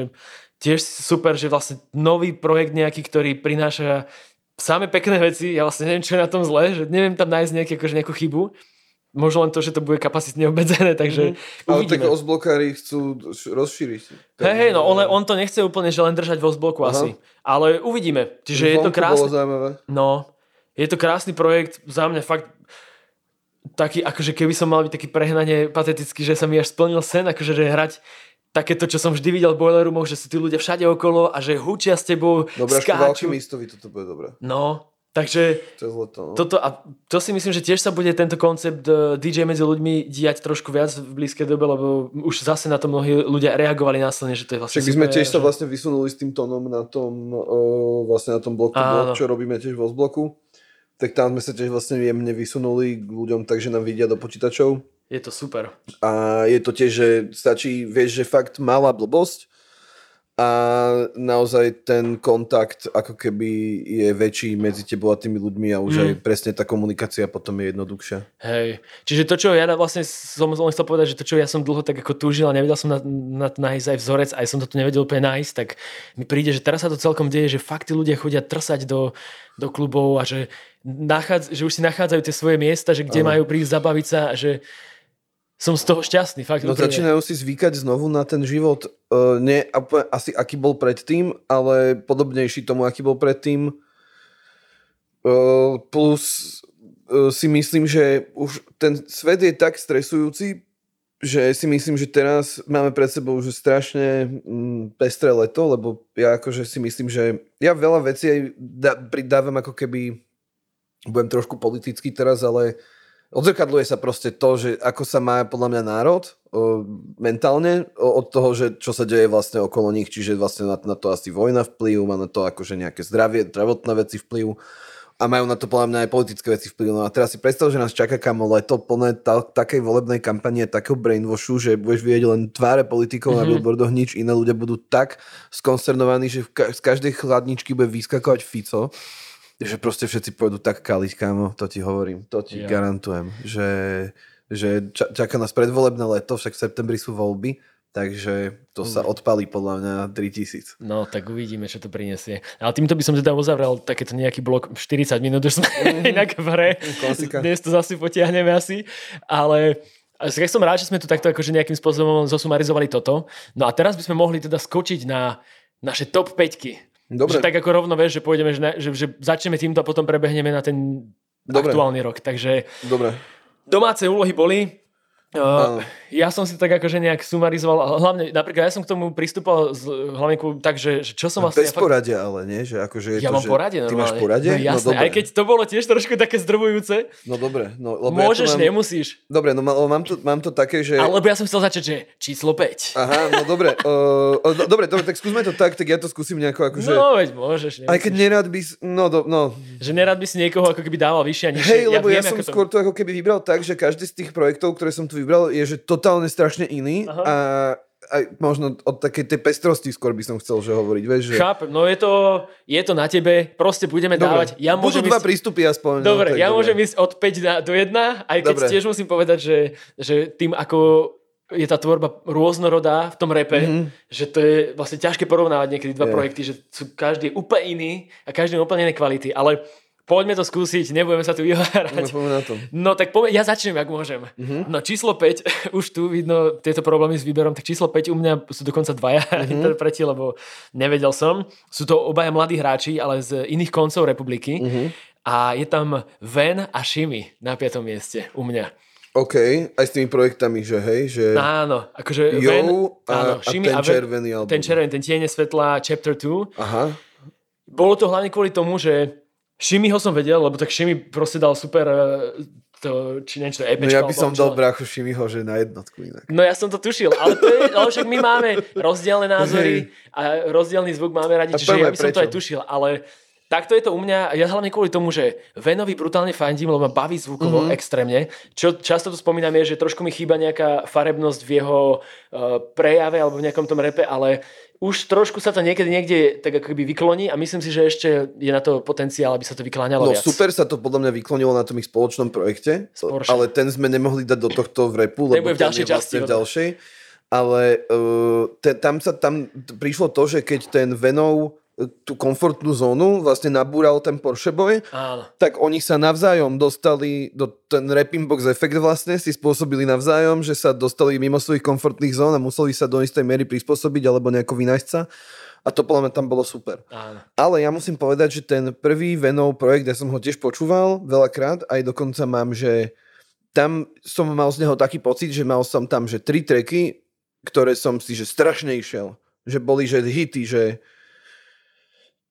tiež super, že vlastne nový projekt nejaký, ktorý prináša samé pekné veci, ja vlastne neviem, čo je na tom zle, že neviem tam nájsť nejaký, akože nejakú chybu, Možno len to, že to bude kapacitne obmedzené, takže mm-hmm. Ale tak ozblokári chcú rozšíriť. Hej, hej, no on, on to nechce úplne, že len držať vo zbloku Aha. asi. Ale uvidíme. Čiže je to krásny... No, je to krásny projekt, za mňa fakt taký, akože keby som mal byť taký prehnanie patetický, že sa mi až splnil sen, akože že hrať takéto, čo som vždy videl v Boiler Roomoch, že sú tí ľudia všade okolo a že hučia s tebou, Dobre, skáču. Dobre, toto bude dobré. No, Takže no. toto, a to si myslím, že tiež sa bude tento koncept eh, DJ medzi ľuďmi diať trošku viac v blízkej dobe, lebo už zase na to mnohí ľudia reagovali následne, že to je vlastne Však my sme tiež sa vlastne vysunuli s tým tónom na tom, uh, vlastne na tom blok to blok, čo robíme tiež vo zbloku. Tak tam sme sa tiež vlastne jemne vysunuli k ľuďom, takže nám vidia do počítačov. Je to super. A je to tiež, že stačí, vieš, že fakt malá blbosť, a naozaj ten kontakt ako keby je väčší medzi tebou a tými ľuďmi a už mm. aj presne tá komunikácia potom je jednoduchšia. Hej, čiže to, čo ja vlastne som len chcel povedať, že to, čo ja som dlho tak ako túžil a nevedel som na, na to nájsť aj vzorec, aj som to tu nevedel úplne nájsť, tak mi príde, že teraz sa to celkom deje, že fakt tí ľudia chodia trsať do, do klubov a že, nachádz, že už si nachádzajú tie svoje miesta, že kde ano. majú prísť zabaviť sa a že som z toho šťastný. Fakt, no začínajú si zvykať znovu na ten život, uh, nie asi aký bol predtým, ale podobnejší tomu, aký bol predtým. Uh, plus uh, si myslím, že už ten svet je tak stresujúci, že si myslím, že teraz máme pred sebou už strašne mm, pestré leto, lebo ja akože si myslím, že ja veľa vecí aj da, pridávam ako keby budem trošku politický teraz, ale uh, odzrkadluje sa proste to, že ako sa má podľa mňa národ o, mentálne o, od toho, že čo sa deje vlastne okolo nich, čiže vlastne na, na to asi vojna vplyv, má na to akože nejaké zdravie, zdravotné veci vplyv a majú na to podľa mňa aj politické veci vplyv. No a teraz si predstav, že nás čaká kamo leto plné ta, takej volebnej kampanie, takého brainwashu, že budeš vidieť len tváre politikov mm-hmm. na billboardoch, nič iné. Ľudia budú tak skonsternovaní, že ka- z každej chladničky bude vyskakovať Fico že proste všetci pôjdu tak kaliť, kámo, to ti hovorím, to ti yeah. garantujem, že, že čaká nás predvolebné leto, však v septembri sú voľby, takže to sa odpalí podľa mňa 3000. No, tak uvidíme, čo to prinesie. Ale týmto by som teda uzavrel takéto nejaký blok 40 minút, už sme mm-hmm. inak v hre. Klasika. Dnes to zase potiahneme asi, ale ja som rád, že sme tu takto akože nejakým spôsobom zosumarizovali toto. No a teraz by sme mohli teda skočiť na naše top 5 Dobre. Že tak ako rovno vieš, že pôjdeme, že, že, že začneme týmto a potom prebehneme na ten Dobre. aktuálny rok. Takže Dobre. domáce úlohy boli Uh, ja som si tak akože nejak sumarizoval, ale hlavne, napríklad ja som k tomu pristúpal z, hlavne ku, tak, že, že čo som vlastne... Bez ja poradia, ale nie? Že akože je ja to, mám že poradie Ty máš normálne. poradie? No jasné, no, aj keď to bolo tiež trošku také zdrvujúce. No dobre. No, lebo Môžeš, ja mám... nemusíš. Dobre, no mám to, mám to také, že... Alebo ja som chcel začať, že číslo 5. Aha, no dobre. Uh, uh, dobre, dobre, tak skúsme to tak, tak ja to skúsim nejako akože... No veď môžeš, nemusíš. Aj keď nerád by... No, do, no. Že nerad by si niekoho ako keby dával vyššie a nižšie. Hej, lebo ja, viem, som ako to- skôr to ako keby vybral tak, že každý z tých projektov, ktoré som tu vybral, je že totálne strašne iný Aha. a aj možno od takej tej pestrosti skôr by som chcel, že hovoriť, vieš, že... Chápem, no je to, je to na tebe, proste budeme Dobre, dávať. Ja budú dva ísť, prístupy aspoň. dobre, no, ja môžem ísť od 5 na, do 1, aj keď Dobre. tiež musím povedať, že, že tým ako je tá tvorba rôznorodá v tom repe, Mhm. že to je vlastne ťažké porovnávať niekedy dva Je. projekty, že sú každý úplne iný a každý má úplne iné kvality, ale poďme to skúsiť, nebudeme sa tu poďme to. No tak poviem, ja začnem, ak môžem. Mhm. No číslo 5, už tu vidno tieto problémy s výberom, tak číslo 5 u mňa sú dokonca dvaja Mhm. interpreti, lebo nevedel som. Sú to obaja mladí hráči, ale z iných koncov republiky. Mhm. A je tam Ven a Shimi na 5. mieste u mňa. OK, aj s tými projektami, že hej, že... Áno, akože Jo Ven, a, áno, a ten a Ven, červený album. ten červený, ten tiene svetla Chapter 2. Aha, Bolo to hlavne kvôli tomu, že Shimiho som vedel, lebo tak Shimi proste dal super eh, to, či niečo, no EPčko. ja by som dal len. brachu Šimiho, že na jednotku inak. No ja som to tušil, ale, to je, ale však my máme rozdielne názory a rozdielný zvuk máme radi, čiže ja by som to aj tušil, ale takto je to u mňa, ja hlavne kvôli tomu, že Venovi brutálne fandím, lebo ma baví zvukovo mm-hmm. extrémne. Čo často tu spomínam je, že trošku mi chýba nejaká farebnosť v jeho uh, prejave alebo v nejakom tom repe, ale už trošku sa to niekedy niekde tak ako keby vykloní a myslím si, že ešte je na to potenciál, aby sa to vykláňalo No viac. super sa to podľa mňa vyklonilo na tom ich spoločnom projekte, S Porsche. ale ten sme nemohli dať do tohto v repu, lebo v ďalšej je vlastne časti, v ďalšej. Ale uh, te, tam sa tam prišlo to, že keď ten Venov tú komfortnú zónu vlastne nabúral ten Porsche Boy, Áno. tak oni sa navzájom dostali do ten rapping box efekt vlastne si spôsobili navzájom, že sa dostali mimo svojich komfortných zón a museli sa do istej miery prispôsobiť alebo nejako vynájsť sa. A to podľa mňa tam bolo super. Áno. Ale ja musím povedať, že ten prvý Venov projekt, ja som ho tiež počúval veľakrát, aj dokonca mám, že tam som mal z neho taký pocit, že mal som tam, že tri treky, ktoré som si, že strašne išiel. Že boli, že hity, že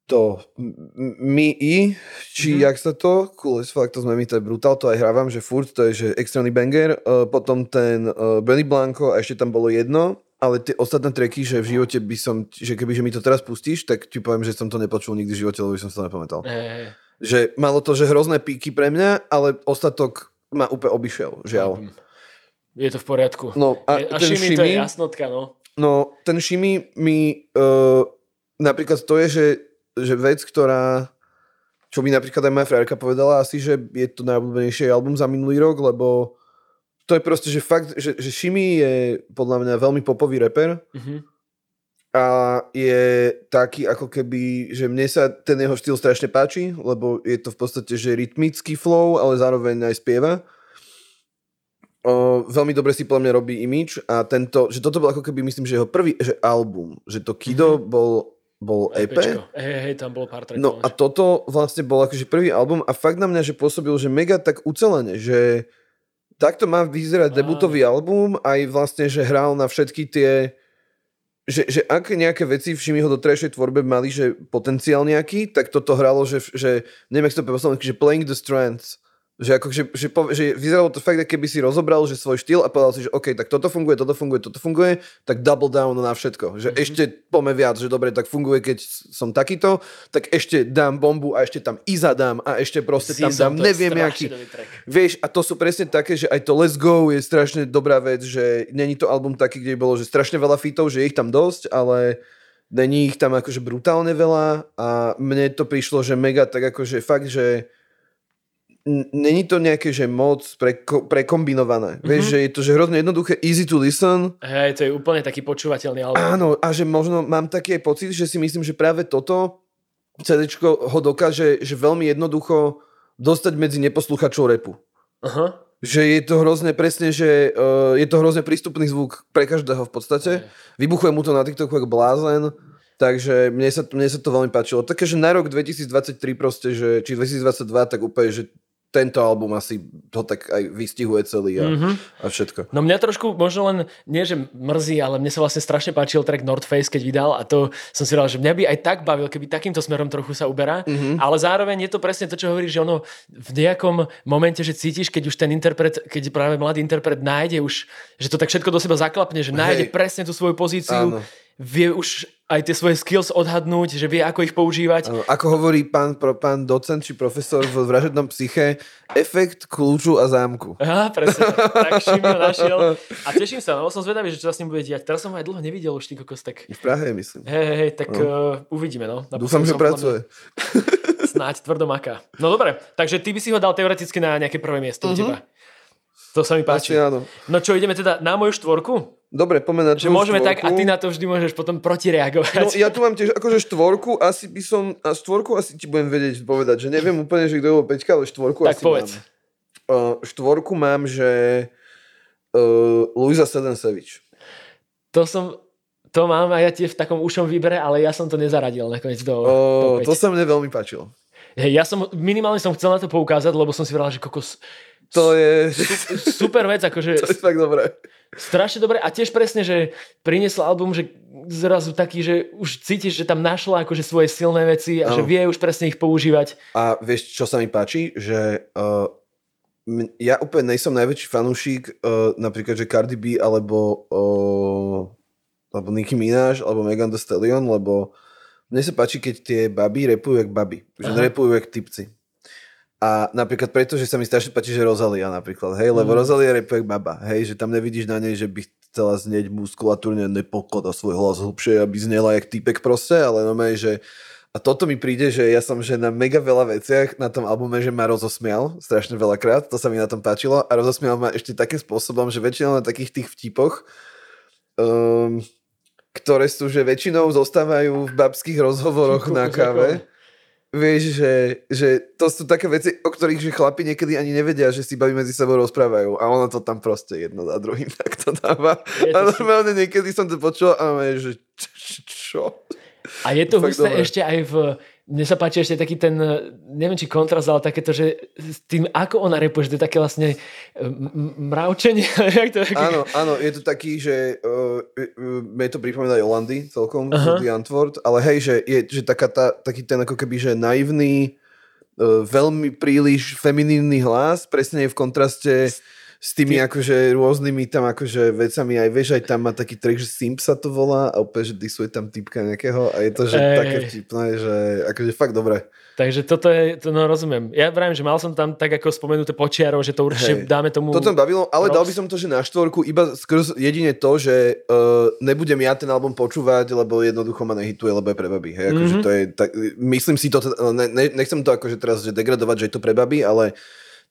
to Mi I, či Mhm. jak sa to, cool as fuck, to sme mi, to je brutál, to aj hrávam, že furt, to je že extrémny banger, uh, potom ten uh, Benny Blanco a ešte tam bolo jedno, ale tie ostatné treky, že v živote by som, že keby že mi to teraz pustíš, tak ti poviem, že som to nepočul nikdy v živote, lebo by som sa to nepamätal. Hej, Že malo to, že hrozné píky pre mňa, ale ostatok ma úplne obišiel, žiaľ. Je to v poriadku. No a, a ten Shimi, to je jasnotka, no. no ten Shimi mi uh, napríklad to je, že, že vec, ktorá čo by napríklad aj moja frajerka povedala asi, že je to najobľúbenejší album za minulý rok, lebo to je proste, že fakt, že, že Shimi je podľa mňa veľmi popový reper Mhm. a je taký ako keby, že mne sa ten jeho štýl strašne páči, lebo je to v podstate, že rytmický flow, ale zároveň aj spieva. O, veľmi dobre si podľa mňa robí imič a tento, že toto bol ako keby, myslím, že jeho prvý že album, že to Kido Mhm. bol, bol EP. Hej, hej, tam bolo pár trackov. No a toto vlastne bol akože prvý album a fakt na mňa, že pôsobil, že mega tak ucelene, že takto má vyzerať debutový album, aj vlastne, že hral na všetky tie že, že ak nejaké veci v Šimiho doterajšej tvorbe mali, že potenciál nejaký, tak toto hralo, že, že neviem, jak to povedal, že playing the strands. Že, ako, že, že, po, že vyzeralo to fakt, keby si rozobral že svoj štýl a povedal si, že OK, tak toto funguje, toto funguje, toto funguje, tak double down na všetko. Že Mhm. ešte pome viac, že dobre, tak funguje, keď som takýto, tak ešte dám bombu a ešte tam Iza dám a ešte proste tam Zizom, dám neviem strašne aký. dobrý track. Vieš, a to sú presne také, že aj to Let's Go je strašne dobrá vec, že není to album taký, kde bolo, že strašne veľa fitov, že je ich tam dosť, ale není ich tam akože brutálne veľa a mne to prišlo, že mega tak akože fakt, že není to nejaké, že moc preko, prekombinované. Mm-hmm. Vieš, že je to že hrozne jednoduché, easy to listen. Hej, to je úplne taký počúvateľný album. Áno, a že možno mám taký aj pocit, že si myslím, že práve toto CDčko ho dokáže že veľmi jednoducho dostať medzi neposluchačov repu. Aha. Že je to hrozne presne, že uh, je to hrozne prístupný zvuk pre každého v podstate. Vybuchuje mu to na TikToku ako blázen, takže mne sa, mne sa to veľmi páčilo. Také, že na rok 2023 proste, že, či 2022, tak úplne, že tento album asi to tak aj vystihuje celý a, mm-hmm. a všetko. No mňa trošku možno len, nie že mrzí, ale mne sa vlastne strašne páčil track North Face, keď vydal a to som si dal, že mňa by aj tak bavil, keby takýmto smerom trochu sa uberá, mm-hmm. ale zároveň je to presne to, čo hovorí, že ono v nejakom momente, že cítiš, keď už ten interpret, keď práve mladý interpret nájde už, že to tak všetko do seba zaklapne, že nájde Hej. presne tú svoju pozíciu, Áno. Vie už aj tie svoje skills odhadnúť, že vie, ako ich používať. Ano, ako hovorí pán, pro, pán docent či profesor v vražednom psyche, efekt kľúču a zámku. Aha, presne. tak Šimio našiel. A teším sa, no som zvedavý, že čo sa s ním bude diať. Teraz som aj dlho nevidel už ty kokos, tak... V Prahe, myslím. Hej, hej, tak no. uh, uvidíme, no. Dúfam, že pracuje. Snáď tvrdo maká. No dobre, takže ty by si ho dal teoreticky na nejaké prvé miesto uh-huh. u mhm. teba. To sa mi páči. Asi áno. No čo, ideme teda na moju štvorku? Dobre, poďme na Že môžeme štvorku. tak a ty na to vždy môžeš potom protireagovať. No ja tu mám tiež akože štvorku, asi by som, a štvorku asi ti budem vedieť povedať, že neviem úplne, že kto bol peťka, ale štvorku tak asi povedz. mám. Uh, štvorku mám, že uh, Luisa Sedensevič. To som, to mám aj ja tiež v takom ušom výbere, ale ja som to nezaradil nakoniec do, uh, do To sa mne veľmi páčilo. Hej, ja som, minimálne som chcel na to poukázať, lebo som si vral, že kokos, to je... Super vec, akože... To je fakt dobré. Strašne dobré a tiež presne, že priniesla album, že zrazu taký, že už cítiš, že tam našla akože svoje silné veci a ano. že vie už presne ich používať. A vieš, čo sa mi páči? Že uh, ja úplne nejsom najväčší fanúšik uh, napríklad, že Cardi B alebo uh, alebo Nicki Minaj alebo Megan Thee Stallion, lebo mne sa páči, keď tie baby repujú jak baby. Že nerepujú jak typci. A napríklad preto, že sa mi strašne páči, že Rosalia napríklad, hej, lebo mm. Rosalia repuje baba, hej, že tam nevidíš na nej, že by chcela znieť muskulatúrne nepoklada svoj hlas hlbšie, aby znela jak typek proste, ale no že a toto mi príde, že ja som že na mega veľa veciach na tom albume, že ma rozosmial strašne veľakrát, to sa mi na tom páčilo a rozosmial ma ešte takým spôsobom, že väčšinou na takých tých vtipoch, um, ktoré sú, že väčšinou zostávajú v babských rozhovoroch na káve. Vieš, že, že to sú také veci, o ktorých že chlapi niekedy ani nevedia, že si baví medzi sebou rozprávajú a ono to tam proste jedno za druhým tak to dáva. a normálne niekedy som to počul a že čo? A je to husté ešte aj v mne sa páči ešte taký ten, neviem či kontrast, ale takéto, že s tým, ako ona repuje, že to je také vlastne mravčenie. to, áno, áno, je to taký, že uh, uh, to pripomína Jolandy celkom, uh-huh. Antwort, ale hej, že je že taká tá, taký ten ako keby, že naivný, uh, veľmi príliš feminívny hlas, presne je v kontraste s tými Ty... akože rôznymi tam akože vecami, aj vieš, aj tam má taký track, že Simp sa to volá a opäť, že disuje tam typka nejakého a je to, že Ej. také vtipné, že akože fakt dobre. Takže toto je, to no rozumiem. Ja vravím, že mal som tam tak ako spomenuté počiarov, že to určite Hej. dáme tomu... To tam bavilo, ale dal by som to, že na štvorku iba skrz jedine to, že uh, nebudem ja ten album počúvať, lebo jednoducho ma nehituje, lebo je pre baby. Hej, akože mm-hmm. to je, tak, myslím si to, ne, ne, nechcem to akože teraz že degradovať, že je to pre baby, ale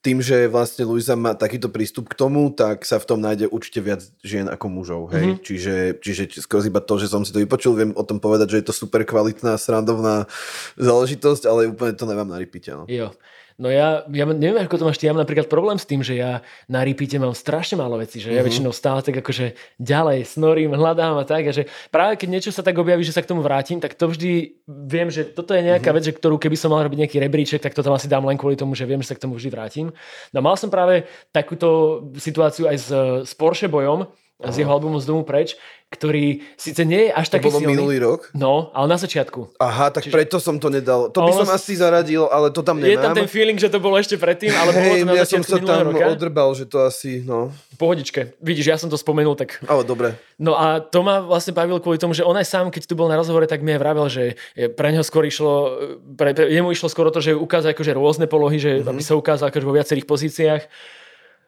tým, že vlastne Luisa má takýto prístup k tomu, tak sa v tom nájde určite viac žien ako mužov. Hej? Mm-hmm. Čiže, čiže skôr iba to, že som si to vypočul, viem o tom povedať, že je to super kvalitná, srandovná záležitosť, ale úplne to nemám na repeate. No. Jo. No ja, ja neviem, ako to máš ty, ja mám napríklad problém s tým, že ja na repeate mám strašne málo vecí, že ja uh-huh. väčšinou stále tak akože ďalej snorím, hľadám a tak a že práve keď niečo sa tak objaví, že sa k tomu vrátim, tak to vždy viem, že toto je nejaká uh-huh. vec, že ktorú keby som mal robiť nejaký rebríček, tak to tam asi dám len kvôli tomu, že viem, že sa k tomu vždy vrátim. No mal som práve takúto situáciu aj s, s Porsche bojom, Aha. z jeho albumu Z domu preč, ktorý síce nie je až taký silný. To bolo minulý rok? No, ale na začiatku. Aha, tak Čiže... preto som to nedal. To by som asi zaradil, ale to tam nemám. Je tam ten feeling, že to bolo ešte predtým, ale bolo to na ja som sa tam roka. odrbal, že to asi, no. Pohodičke. Vidíš, ja som to spomenul, tak... Ale dobre. No a to ma vlastne bavil kvôli tomu, že on aj sám, keď tu bol na rozhovore, tak mi aj vravel, že pre neho skôr išlo, pre, pre, jemu išlo skoro to, že ukázať akože rôzne polohy, že mm-hmm. aby sa ukázal akože vo viacerých pozíciách.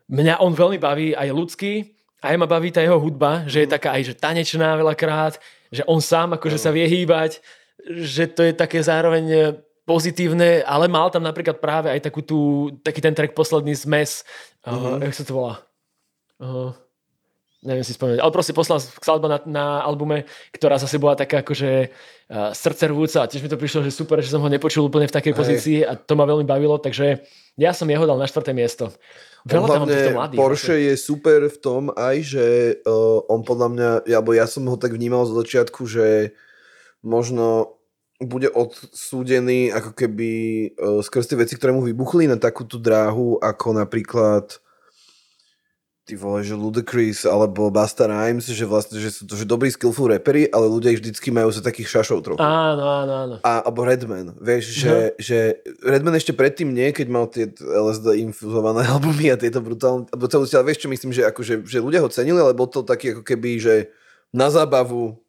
Mňa on veľmi baví aj ľudský, aj ma baví tá jeho hudba, že je mhm. taká aj že tanečná veľakrát, že on sám akože sa vie hýbať, že to je také zároveň e, pozitívne, ale mal tam napríklad práve aj takú tú, taký ten track posledný zmes, uh-huh. uh, jak sa to volá? Uh, neviem si spomenúť, ale proste poslal skladba na, na albume, ktorá zase bola taká akože uh, srdcervúca a tiež mi to prišlo, že super, že som ho nepočul úplne v takej Hej. pozícii a to ma veľmi bavilo, takže ja som jeho dal na štvrté miesto. Veľa hlavne mladých, Porsche je super v tom aj, že uh, on podľa mňa, alebo ja som ho tak vnímal z začiatku, že možno bude odsúdený ako keby uh, skrz tie veci, ktoré mu vybuchli na takú tú dráhu, ako napríklad ty vole, že Ludacris alebo Basta Rhymes, že vlastne, že sú to že dobrí skillful repery, ale ľudia ich vždycky majú za takých šašov trochu. Áno, áno, áno. A, alebo Redman, vieš, že, uh-huh. že Redman ešte predtým nie, keď mal tie LSD infuzované albumy a tieto brutálne, celú ale vieš čo myslím, že, akože, že ľudia ho cenili, ale bol to taký ako keby, že na zábavu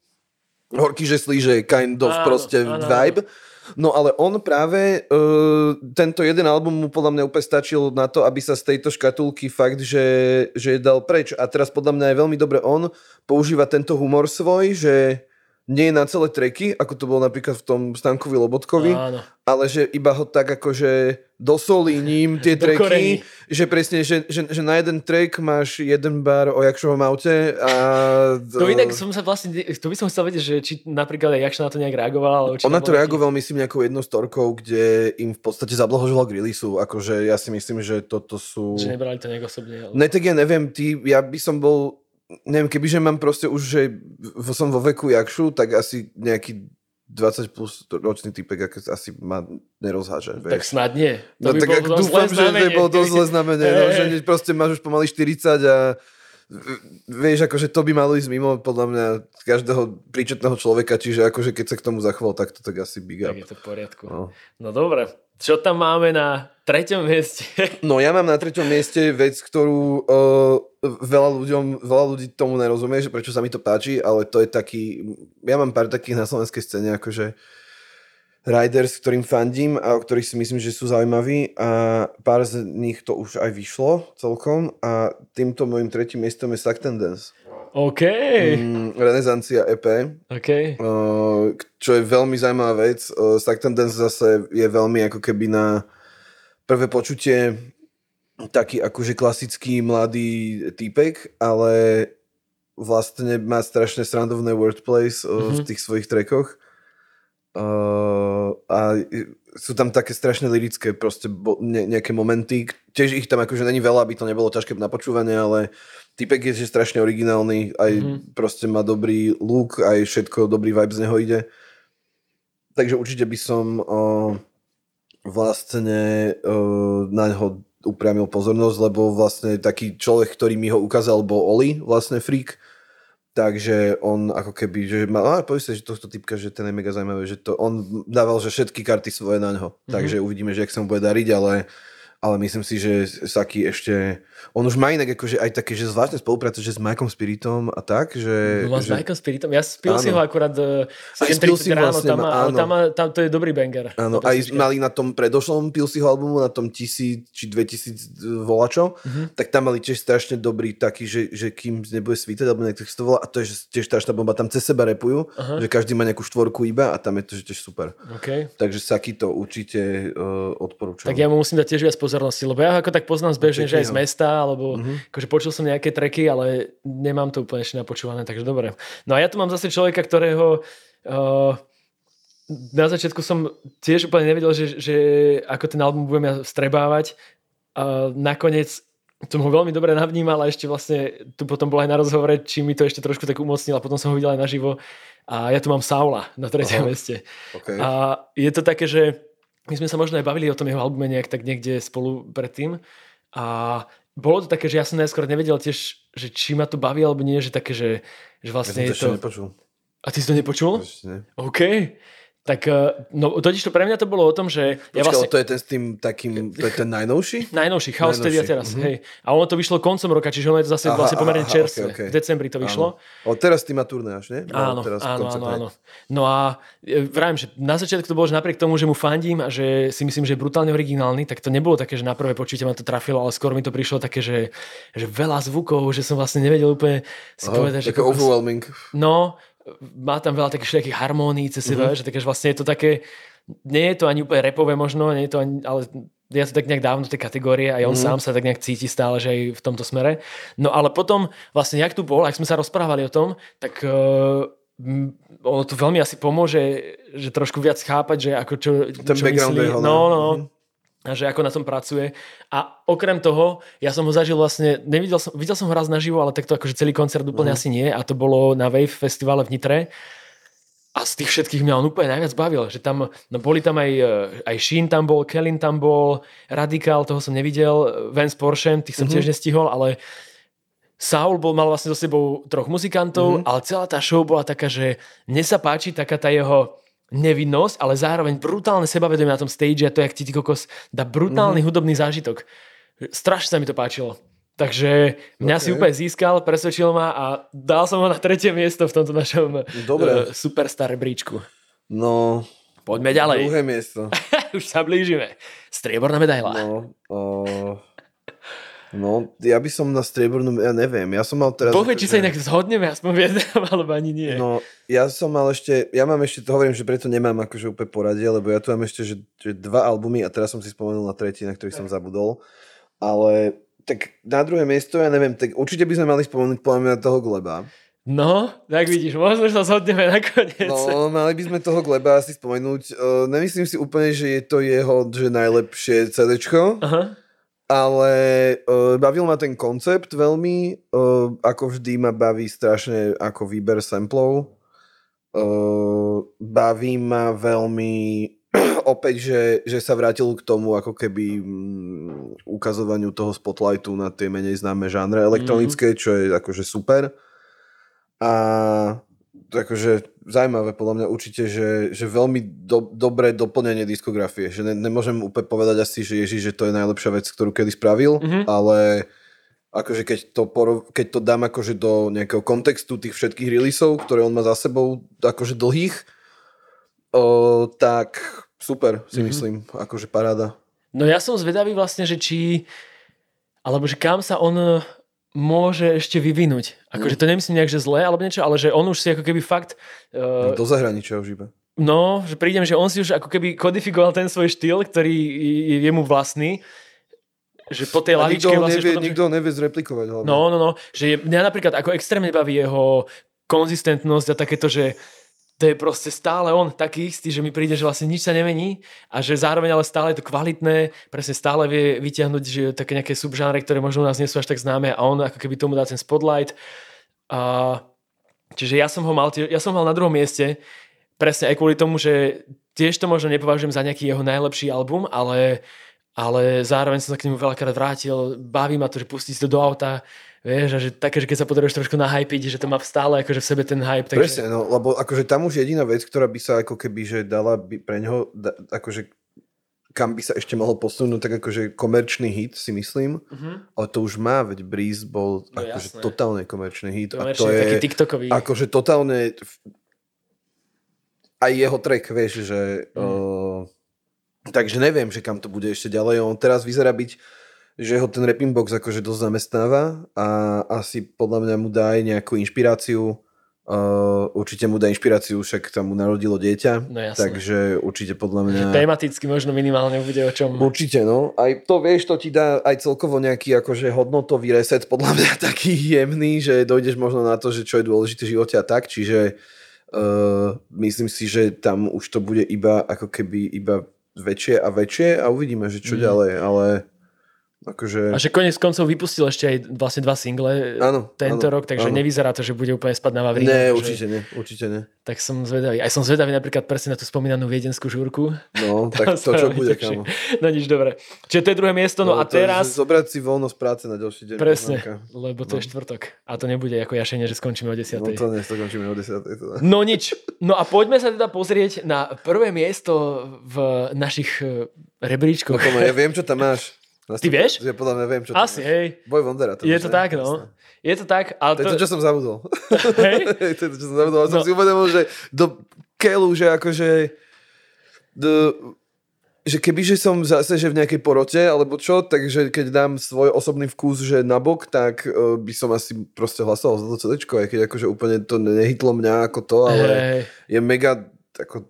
horký že slíže kind of áno, proste áno, vibe. Áno No ale on práve, uh, tento jeden album mu podľa mňa úplne stačil na to, aby sa z tejto škatulky fakt, že, že dal preč. A teraz podľa mňa je veľmi dobre on používa tento humor svoj, že nie na celé treky, ako to bolo napríklad v tom Stankovi Lobotkovi, Áno. ale že iba ho tak akože dosolí ním tie treky, že presne, že, že, že na jeden track máš jeden bar o Jakšovom aute a... To inak som sa vlastne, to by som chcel vedieť, že či napríklad aj Jakša na to nejak reagoval. Ale On na to reagoval, myslím, nejakou jednou storkou, kde im v podstate zablahožoval k releaseu, akože ja si myslím, že toto sú... Že nebrali to nejak osobne. Ale... Ne, tak ja neviem, ty, ja by som bol neviem, kebyže mám proste už, že som vo veku Jakšu, tak asi nejaký 20 plus ročný typek asi ma nerozháže. Vieš. Tak snad nie. To no tak ak dúfam, že to bolo dosť zle znamenie, no, že proste máš už pomaly 40 a vieš, akože to by malo ísť mimo podľa mňa každého príčetného človeka, čiže akože keď sa k tomu zachoval, tak to tak asi big up. Tak je to v poriadku. No, no dobre, čo tam máme na treťom mieste? No ja mám na treťom mieste vec, ktorú uh, veľa, ľuďom, veľa ľudí tomu nerozumie, že prečo sa mi to páči, ale to je taký, ja mám pár takých na slovenskej scéne, akože riders, ktorým fandím a o ktorých si myslím, že sú zaujímaví a pár z nich to už aj vyšlo celkom a týmto môjim tretím miestom je Suck Dance. OK. Mm, Renesancia EP. OK. Uh, čo je veľmi zaujímavá vec. Uh, Stockton Dance zase je veľmi ako keby na prvé počutie taký akože klasický mladý týpek, ale vlastne má strašne srandovné wordplays mm-hmm. v tých svojich trekoch. Uh, a sú tam také strašne lirické proste bo, ne, nejaké momenty. Tiež ich tam akože není veľa, aby to nebolo ťažké na počúvanie, ale typek je že strašne originálny, aj mm-hmm. proste má dobrý look, aj všetko, dobrý vibe z neho ide. Takže určite by som uh, vlastne uh, na neho upriamil pozornosť, lebo vlastne taký človek, ktorý mi ho ukázal, bol Oli, vlastne freak, Takže on ako keby, že mal, ale povie sa, že tohto typka, že ten je mega zaujímavé, že to on dával, že všetky karty svoje na ňo. Mm-hmm. Takže uvidíme, že ak sa mu bude dariť, ale ale myslím si, že Saki ešte, on už má inak akože aj také, že zvláštne spolupráce, že s Mikeom Spiritom a tak, že... No, s že... Mikeom Spiritom, ja spil áno. si ho akurát uh, spil si ráno, vlastne, tam, áno. tam, tam, to je dobrý banger. Áno, aj mali na tom predošlom si ho albumu, na tom tisíc či 2000 volačo, mm-hmm. tak tam mali tiež strašne dobrý taký, že, že kým nebude svítať, alebo nejak to volá, a to je že tiež strašná bomba, tam cez seba repujú, uh-huh. že každý má nejakú štvorku iba a tam je to že tiež super. Okay. Takže Saki to určite uh, odporúčam. Tak ja mu musím dať tiež viac pozornosti, lebo ja ako tak poznám zbežne, že aj z mesta, alebo uh-huh. akože počul som nejaké treky, ale nemám to úplne ešte napočúvané, takže dobre. No a ja tu mám zase človeka, ktorého uh, na začiatku som tiež úplne nevedel, že, že ako ten album budem ja strebávať. Uh, nakoniec som ho veľmi dobre navnímal a ešte vlastne tu potom bol aj na rozhovore, či mi to ešte trošku tak umocnil a potom som ho videl aj naživo. A ja tu mám Saula na treťom meste. Okay. A je to také, že my sme sa možno aj bavili o tom jeho albume nejak tak niekde spolu predtým a bolo to také, že ja som najskôr nevedel tiež, že či ma to baví alebo nie, že také, že, že vlastne ja som to... je to... Nepočul. A ty si to nepočul? Ešte OK. Tak eh, no, totiž to pre mňa to bolo o tom, že... Počkaj, ja vlastne... to je ten s tým takým, to je ten najnovší? Najnovší, Chaos tedy a teraz, mm-hmm. hej. A ono to vyšlo koncom roka, čiže ono je to zase aha, vlastne pomerne aha, čerstvé. Okay, okay. V decembri to vyšlo. Áno. O teraz ty má nie? No, áno, teraz áno, áno, áno. No a e, vravím, že na začiatku to bolo, že napriek tomu, že mu fandím a že si myslím, že je brutálne originálny, tak to nebolo také, že na prvé počutie ma to trafilo, ale skôr mi to prišlo také, že, že veľa zvukov, že som vlastne nevedel úplne si Aha, povedať, že... Také overwhelming. No, má tam veľa takých všetkých harmónií cez seba, mm-hmm. že, také, že vlastne je to také, nie je to ani úplne repové možno, nie je to ani, ale ja to tak nejak dávno tej kategórie a on mm. sám sa tak nejak cíti stále, že aj v tomto smere. No ale potom vlastne, jak tu bol, ak sme sa rozprávali o tom, tak uh, ono to veľmi asi pomôže, že trošku viac chápať, že ako čo, Ten čo myslí. No, no, no. Mm a že ako na tom pracuje. A okrem toho, ja som ho zažil vlastne, nevidel som, videl som ho raz naživo, ale takto akože celý koncert úplne uh-huh. asi nie a to bolo na Wave festivale v Nitre. a z tých všetkých mňa on úplne najviac bavil, že tam, no boli tam aj, e, aj Sheen tam bol, Kellen tam bol, Radikál, toho som nevidel, Vance Porsche, tých som mm-hmm. tiež nestihol, ale Saul bol, mal vlastne so sebou troch muzikantov, mm-hmm. ale celá tá show bola taká, že mne sa páči taká tá jeho nevinnosť, ale zároveň brutálne sebavedomie na tom stage a to, jak ti ty kokos dá brutálny mm-hmm. hudobný zážitok. Strašne sa mi to páčilo. Takže mňa okay. si úplne získal, presvedčil ma a dal som ho na tretie miesto v tomto našom Dobre. Uh, superstar rebríčku. No, Poďme ďalej. Druhé miesto. Už sa blížime. Strieborná medaila. No, uh, no, ja by som na striebornú, ja neviem, ja som mal teraz... Povie, či sa inak zhodneme, aspoň v jednom, alebo ani nie. No, ja som mal ešte, ja mám ešte, to hovorím, že preto nemám akože úplne poradie, lebo ja tu mám ešte, že, že dva albumy a teraz som si spomenul na tretí, na ktorý som zabudol. Ale tak na druhé miesto, ja neviem, tak určite by sme mali spomenúť podľa toho Gleba. No, tak vidíš, možno, že sa zhodneme nakoniec. No, mali by sme toho Gleba asi spomenúť. Uh, nemyslím si úplne, že je to jeho že najlepšie CDčko, Aha. Ale uh, bavil ma ten koncept veľmi. Uh, ako vždy ma baví strašne ako výber samplov. Uh, baví ma veľmi opäť, že, že sa vrátil k tomu ako keby mm, ukazovaniu toho spotlightu na tie menej známe žánre elektronické, mm-hmm. čo je akože super. A akože zaujímavé podľa mňa určite, že, že veľmi do, dobré doplnenie diskografie. Že ne, nemôžem úplne povedať asi, že Ježiš, že to je najlepšia vec, ktorú kedy spravil, mm-hmm. ale akože keď to, porov, keď to dám akože do nejakého kontextu tých všetkých releaseov, ktoré on má za sebou, akože dlhých, o, tak super, si mm-hmm. myslím, akože paráda. No ja som zvedavý vlastne, že či, alebo že kam sa on môže ešte vyvinúť. Akože mm. to nemyslím nejak, že zlé alebo niečo, ale že on už si ako keby fakt... Uh, do zahraničia už iba. No, že prídem, že on si už ako keby kodifikoval ten svoj štýl, ktorý je mu vlastný že po tej lavičke nikto vlastne... Nevie, potom, nikto nevie zreplikovať hlavne. No, no, no. Že je, mňa napríklad ako extrémne baví jeho konzistentnosť a takéto, že to je proste stále on taký istý, že mi príde, že vlastne nič sa nemení a že zároveň ale stále je to kvalitné, presne stále vie vyťahnuť že také nejaké subžánre, ktoré možno u nás nie sú až tak známe a on ako keby tomu dá ten spotlight. A, čiže ja som ho mal, ja som mal na druhom mieste, presne aj kvôli tomu, že tiež to možno nepovažujem za nejaký jeho najlepší album, ale, ale zároveň som sa k nemu veľakrát vrátil, baví ma to, že pustiť to do auta, Vieš, a že také, že keď sa potrebuješ trošku nahypiť, že to má stále akože v sebe ten hype. Takže... Presne, no, lebo akože tam už jediná vec, ktorá by sa ako keby, že dala by pre neho, da, akože kam by sa ešte mohol posunúť, tak akože komerčný hit si myslím, uh-huh. ale to už má, veď Breeze bol no, akože jasné. totálne komerčný hit. Komerčný, a to je taký TikTokový. akože totálne aj jeho track, vieš, že uh, uh, takže neviem, že kam to bude ešte ďalej. On teraz vyzerá byť že ho ten rapping box akože dosť zamestnáva a asi podľa mňa mu dá aj nejakú inšpiráciu. Uh, určite mu dá inšpiráciu, však tam mu narodilo dieťa, no, takže určite podľa mňa... Tematicky možno minimálne bude o čom... Určite, no. Aj to, vieš, to ti dá aj celkovo nejaký akože hodnotový reset, podľa mňa taký jemný, že dojdeš možno na to, že čo je dôležité v živote a tak, čiže uh, myslím si, že tam už to bude iba ako keby iba väčšie a väčšie a uvidíme, že čo mm. ďalej, ale Akože... A že konec koncov vypustil ešte aj vlastne dva single áno, tento áno, rok, takže áno. nevyzerá to, že bude úplne spať na Vavrínu. Ne, určite nie, určite nie. Tak som zvedavý. Aj som zvedavý napríklad presne na tú spomínanú viedenskú žúrku. No, tak to čo bude, kamo. No nič, dobre. Čiže to je druhé miesto, no, no a teraz... Zobrať si voľnosť práce na ďalší deň. Presne, poznáka. lebo to no. je štvrtok. A to nebude ako jašenie, že skončíme o 10. No to nie, skončíme o 10. Teda. No nič. No a poďme sa teda pozrieť na prvé miesto v našich eh, rebríčkoch. No, ja viem, čo tam máš. Ty vieš? Ja podľa mňa viem, čo Asi, to hej. Boj Vondera. To je to tak, no. Je to tak, ale to... je to, čo som zabudol. Hej? to je to, čo som zabudol. No. Som si uvedomil, že do keľu, že akože... Do, že kebyže som zase že v nejakej porote, alebo čo, takže keď dám svoj osobný vkus, že nabok, tak uh, by som asi proste hlasoval za to CD, aj keď akože úplne to nehytlo mňa ako to, ale hey. je mega ako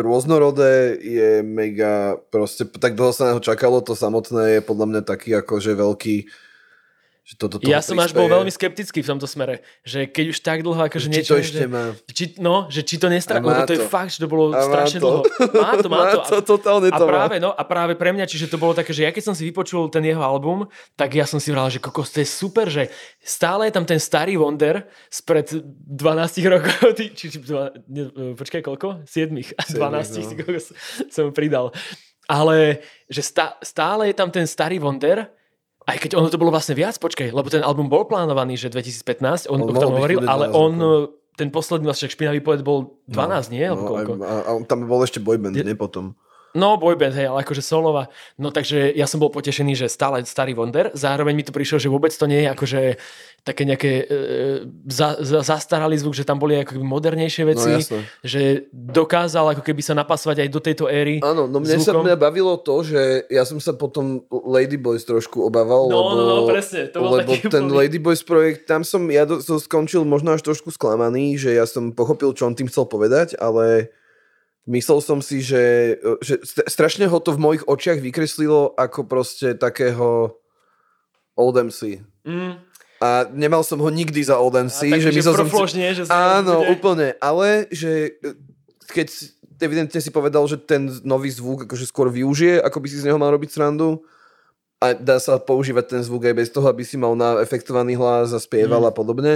rôznorodé, je mega, proste tak dlho sa na čakalo, to samotné je podľa mňa taký akože veľký Že toto ja som až bol veľmi skeptický v tomto smere, že keď už tak dlho akože či niečo... to ešte že, má. Či, no, že či to nestra... A má Lebo to je to. fakt, že to bolo A má strašne to. dlho. Má to, má to. Má to, totálne a to má. práve, no, a práve pre mňa, čiže to bolo také, že ja keď som si vypočul ten jeho album, tak ja som si vral, že kokos, to je super, že stále je tam ten starý Wonder spred 12 rokov, ty, či, či, dva, ne, počkaj, koľko? 7, 12 no. som pridal. Ale že stá, stále je tam ten starý Wonder, aj keď ono to bolo vlastne viac, počkaj, lebo ten album bol plánovaný, že 2015, on, On o mohol tom hovoril, ale 12 on, ten posledný vlastne špinavý poet bol 12, nie? Alebo No, koľko? a, a, tam bol ešte boyband, nie potom. No, boyband, hej, ale akože solová. No takže ja som bol potešený, že stále starý Wonder. Zároveň mi to prišlo, že vôbec to nie je akože také nejaké e, za, za, zastaralý zvuk, že tam boli ako keby modernejšie veci. No, jasné. že dokázal ako keby sa napasovať aj do tejto éry. Áno, no mne sa zvukom. mňa bavilo to, že ja som sa potom Ladyboys trošku obával, No, lebo, no, no, presne, to bol lebo ten úplný- Ladyboys projekt, tam som ja do, to skončil možno až trošku sklamaný, že ja som pochopil, čo on tým chcel povedať, ale myslel som si, že, že st- strašne ho to v mojich očiach vykreslilo ako proste takého Old MC. Mm, A nemal som ho nikdy za Old MC. a že že som si, že Áno, bude- úplne. Ale že e, keď evidentne si povedal, že ten nový zvuk akože skôr využije, ako by si z neho mal robiť srandu. A dá sa používať ten zvuk aj bez toho, aby si mal na efektovaný hlas a spieval Mm. a podobne.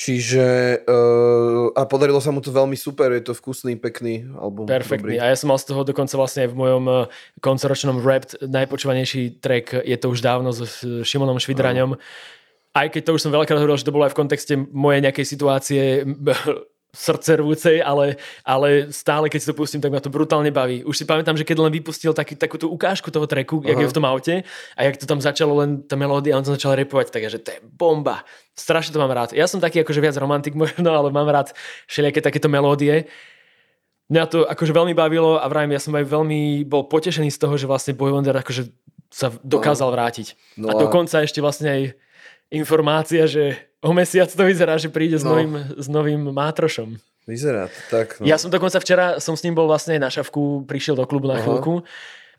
Čiže uh, a podarilo sa mu to veľmi super, je to vkusný, pekný album. Perfektný. Dobrý. A ja som mal z toho dokonca vlastne aj v mojom eh, koncoročnom rap najpočúvanejší track je to už dávno eh, Šimonom Švidraňom. Aj keď to už som veľakrát hovoril, že to bolo aj v kontexte mojej nejakej situácie srdcervúcej, ale, ale stále, keď si to pustím, tak ma to brutálne baví. Už si pamätám, že keď len vypustil taký, takú tú ukážku toho tracku, jak je v tom aute a jak to tam začalo len tá melódia a on to začal repovať, tak že to je bomba. Strašne to mám rád. Ja som taký akože viac romantik možno, ale mám rád všelijaké takéto melódie. Mňa to akože veľmi bavilo a vrajím, ja som aj veľmi bol potešený z toho, že vlastne Boy Wonder akože sa dokázal vrátiť. No a a- dokonca ešte vlastne aj informácia, že o mesiac to vyzerá, že príde s, No. novým, s novým mátrošom. Vyzerá to tak. No. Ja som dokonca včera, som s ním bol vlastne na šavku, prišiel do klubu na Aha. chvíľku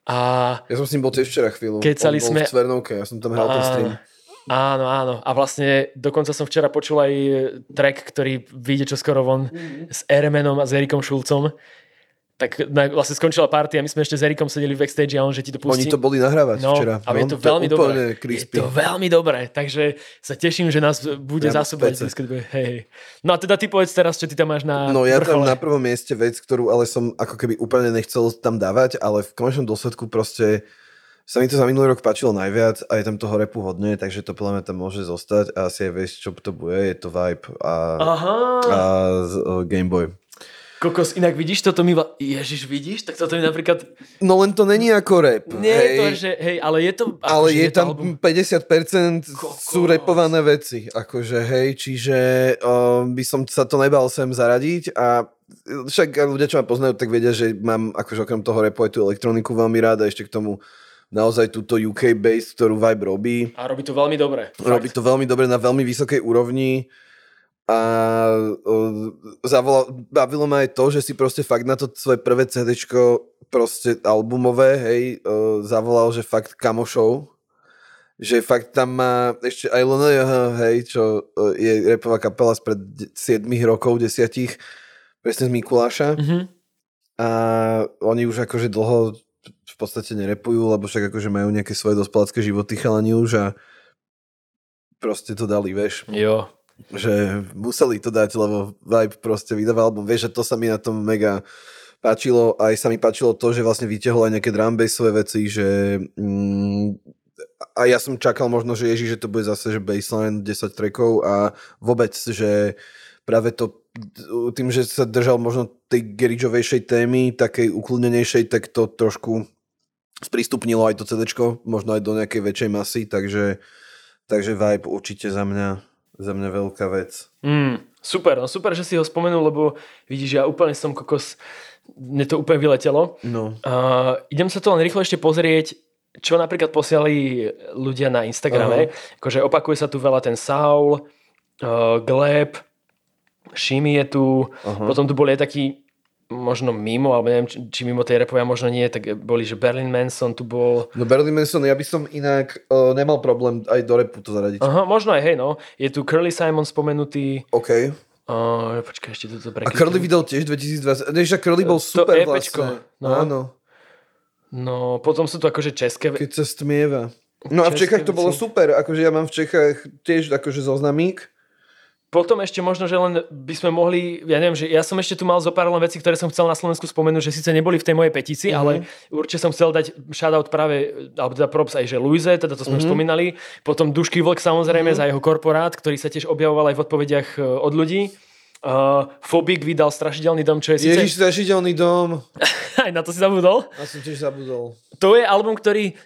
a ja som s ním bol tiež včera chvíľu. Kecali On bol sme- v Cvernovke, ja som tam hral ten stream. Áno, áno. A vlastne dokonca som včera počul aj track, ktorý vyjde čoskoro von Mhm. s Eremenom a s Erikom Šulcom. Tak na, vlastne skončila party a my sme ešte s Erikom sedeli v backstage a on, že ti to pustí. Oni to boli nahrávať No, včera. ale je No, to veľmi dobré. Je to veľmi dobré, takže sa teším, že nás bude Priamo zásobovať. Hej, hej. No a teda ty povedz teraz, čo ty tam máš na No ja tam vrchole. na prvom mieste vec, ktorú ale som ako keby úplne nechcel tam dávať, ale v konečnom dôsledku proste sa mi to za minulý rok páčilo najviac a je tam toho repu hodne, takže to podľa mňa tam môže zostať a asi aj vieš, čo to bude, je to Vibe a, Aha, a z, uh, Game Boy. Kokos, inak vidíš, toto mi... Ježiš, vidíš? Tak toto mi napríklad... No len to není ako rap. Nie hej, je to, že... Hej, ale je to... ale akože je to tam album- 50% Kokos. sú repované veci, akože hej, čiže uh, by som sa to nebal sem zaradiť a však ľudia, čo ma poznajú, tak vedia, že mám akože okrem toho repu aj tú elektroniku veľmi rád a ešte k tomu naozaj túto UK base, ktorú Vibe robí. A robí to veľmi dobre. Robí to veľmi dobre na veľmi vysokej úrovni a uh, zavolal, bavilo ma aj to, že si proste fakt na to svoje prvé CD proste albumové, hej, uh, zavolal, že fakt kamošov, že fakt tam má ešte aj LNJH, hej, čo uh, je repová kapela spred 7 rokov, 10 presne z Mikuláša Mhm. a oni už akože dlho v podstate nerepujú, lebo však akože majú nejaké svoje dospelacké životy chalani už a proste to dali, vieš, Jo. Že museli to dať, lebo Vibe proste vydával album, vieš, že to sa mi na tom mega páčilo, aj sa mi páčilo to, že vlastne vytiahol aj nejaké drum bassové veci, že mm, a ja som čakal možno, že Ježiš, že to bude zase, že baseline 10 trackov a vôbec, že práve to tým, že sa držal možno tej geridžovejšej témy, takej ukludnenejšej, tak to trošku sprístupnilo aj to CDčko, možno aj do nejakej väčšej masy, takže, takže Vibe určite za mňa, za mňa veľká vec. Mm, super, no super, že si ho spomenul, lebo vidíš, ja úplne som kokos, mne to úplne vyletelo. No, Uh, idem sa to len rýchlo ešte pozrieť, čo napríklad posielali ľudia na Instagrame. Akože opakuje sa tu veľa ten Saul, uh, Gleb, Shimi je tu, Aha. potom tu boli aj takí možno mimo, alebo neviem, či, či mimo tej repovia možno nie, tak boli, že Berlin Manson tu bol. No Berlin Manson, ja by som inak uh, nemal problém aj do repu to zaradiť. Aha, možno aj, hej, no. Je tu Curly Simon spomenutý. OK. Uh, počkaj, ešte toto A Curly vydal tiež 2020. Než Curly bol To super EPčko, vlastne. no. Áno. No, potom sú tu akože české... Keď sa stmieva. No a v Čechách to bolo super. Akože ja mám v Čechách tiež akože zoznamík. Potom ešte možno, že len by sme mohli, ja neviem, že ja som ešte tu mal zo pár len veci, ktoré som chcel na Slovensku spomenúť, že síce neboli v tej mojej petici, Mhm. ale určite som chcel dať shoutout práve, alebo teda props aj, že Luize, teda to sme Mhm. už spomínali. Potom Dušky Vlk samozrejme za jeho korporát, ktorý sa tiež objavoval aj v odpovediach e, od ľudí. Uh, Fobik vydal Strašidelný dom, čo je síce... Ježiš, strašidelný dom. Aj na to si zabudol. Ja som tiež zabudol. To je album, ktorý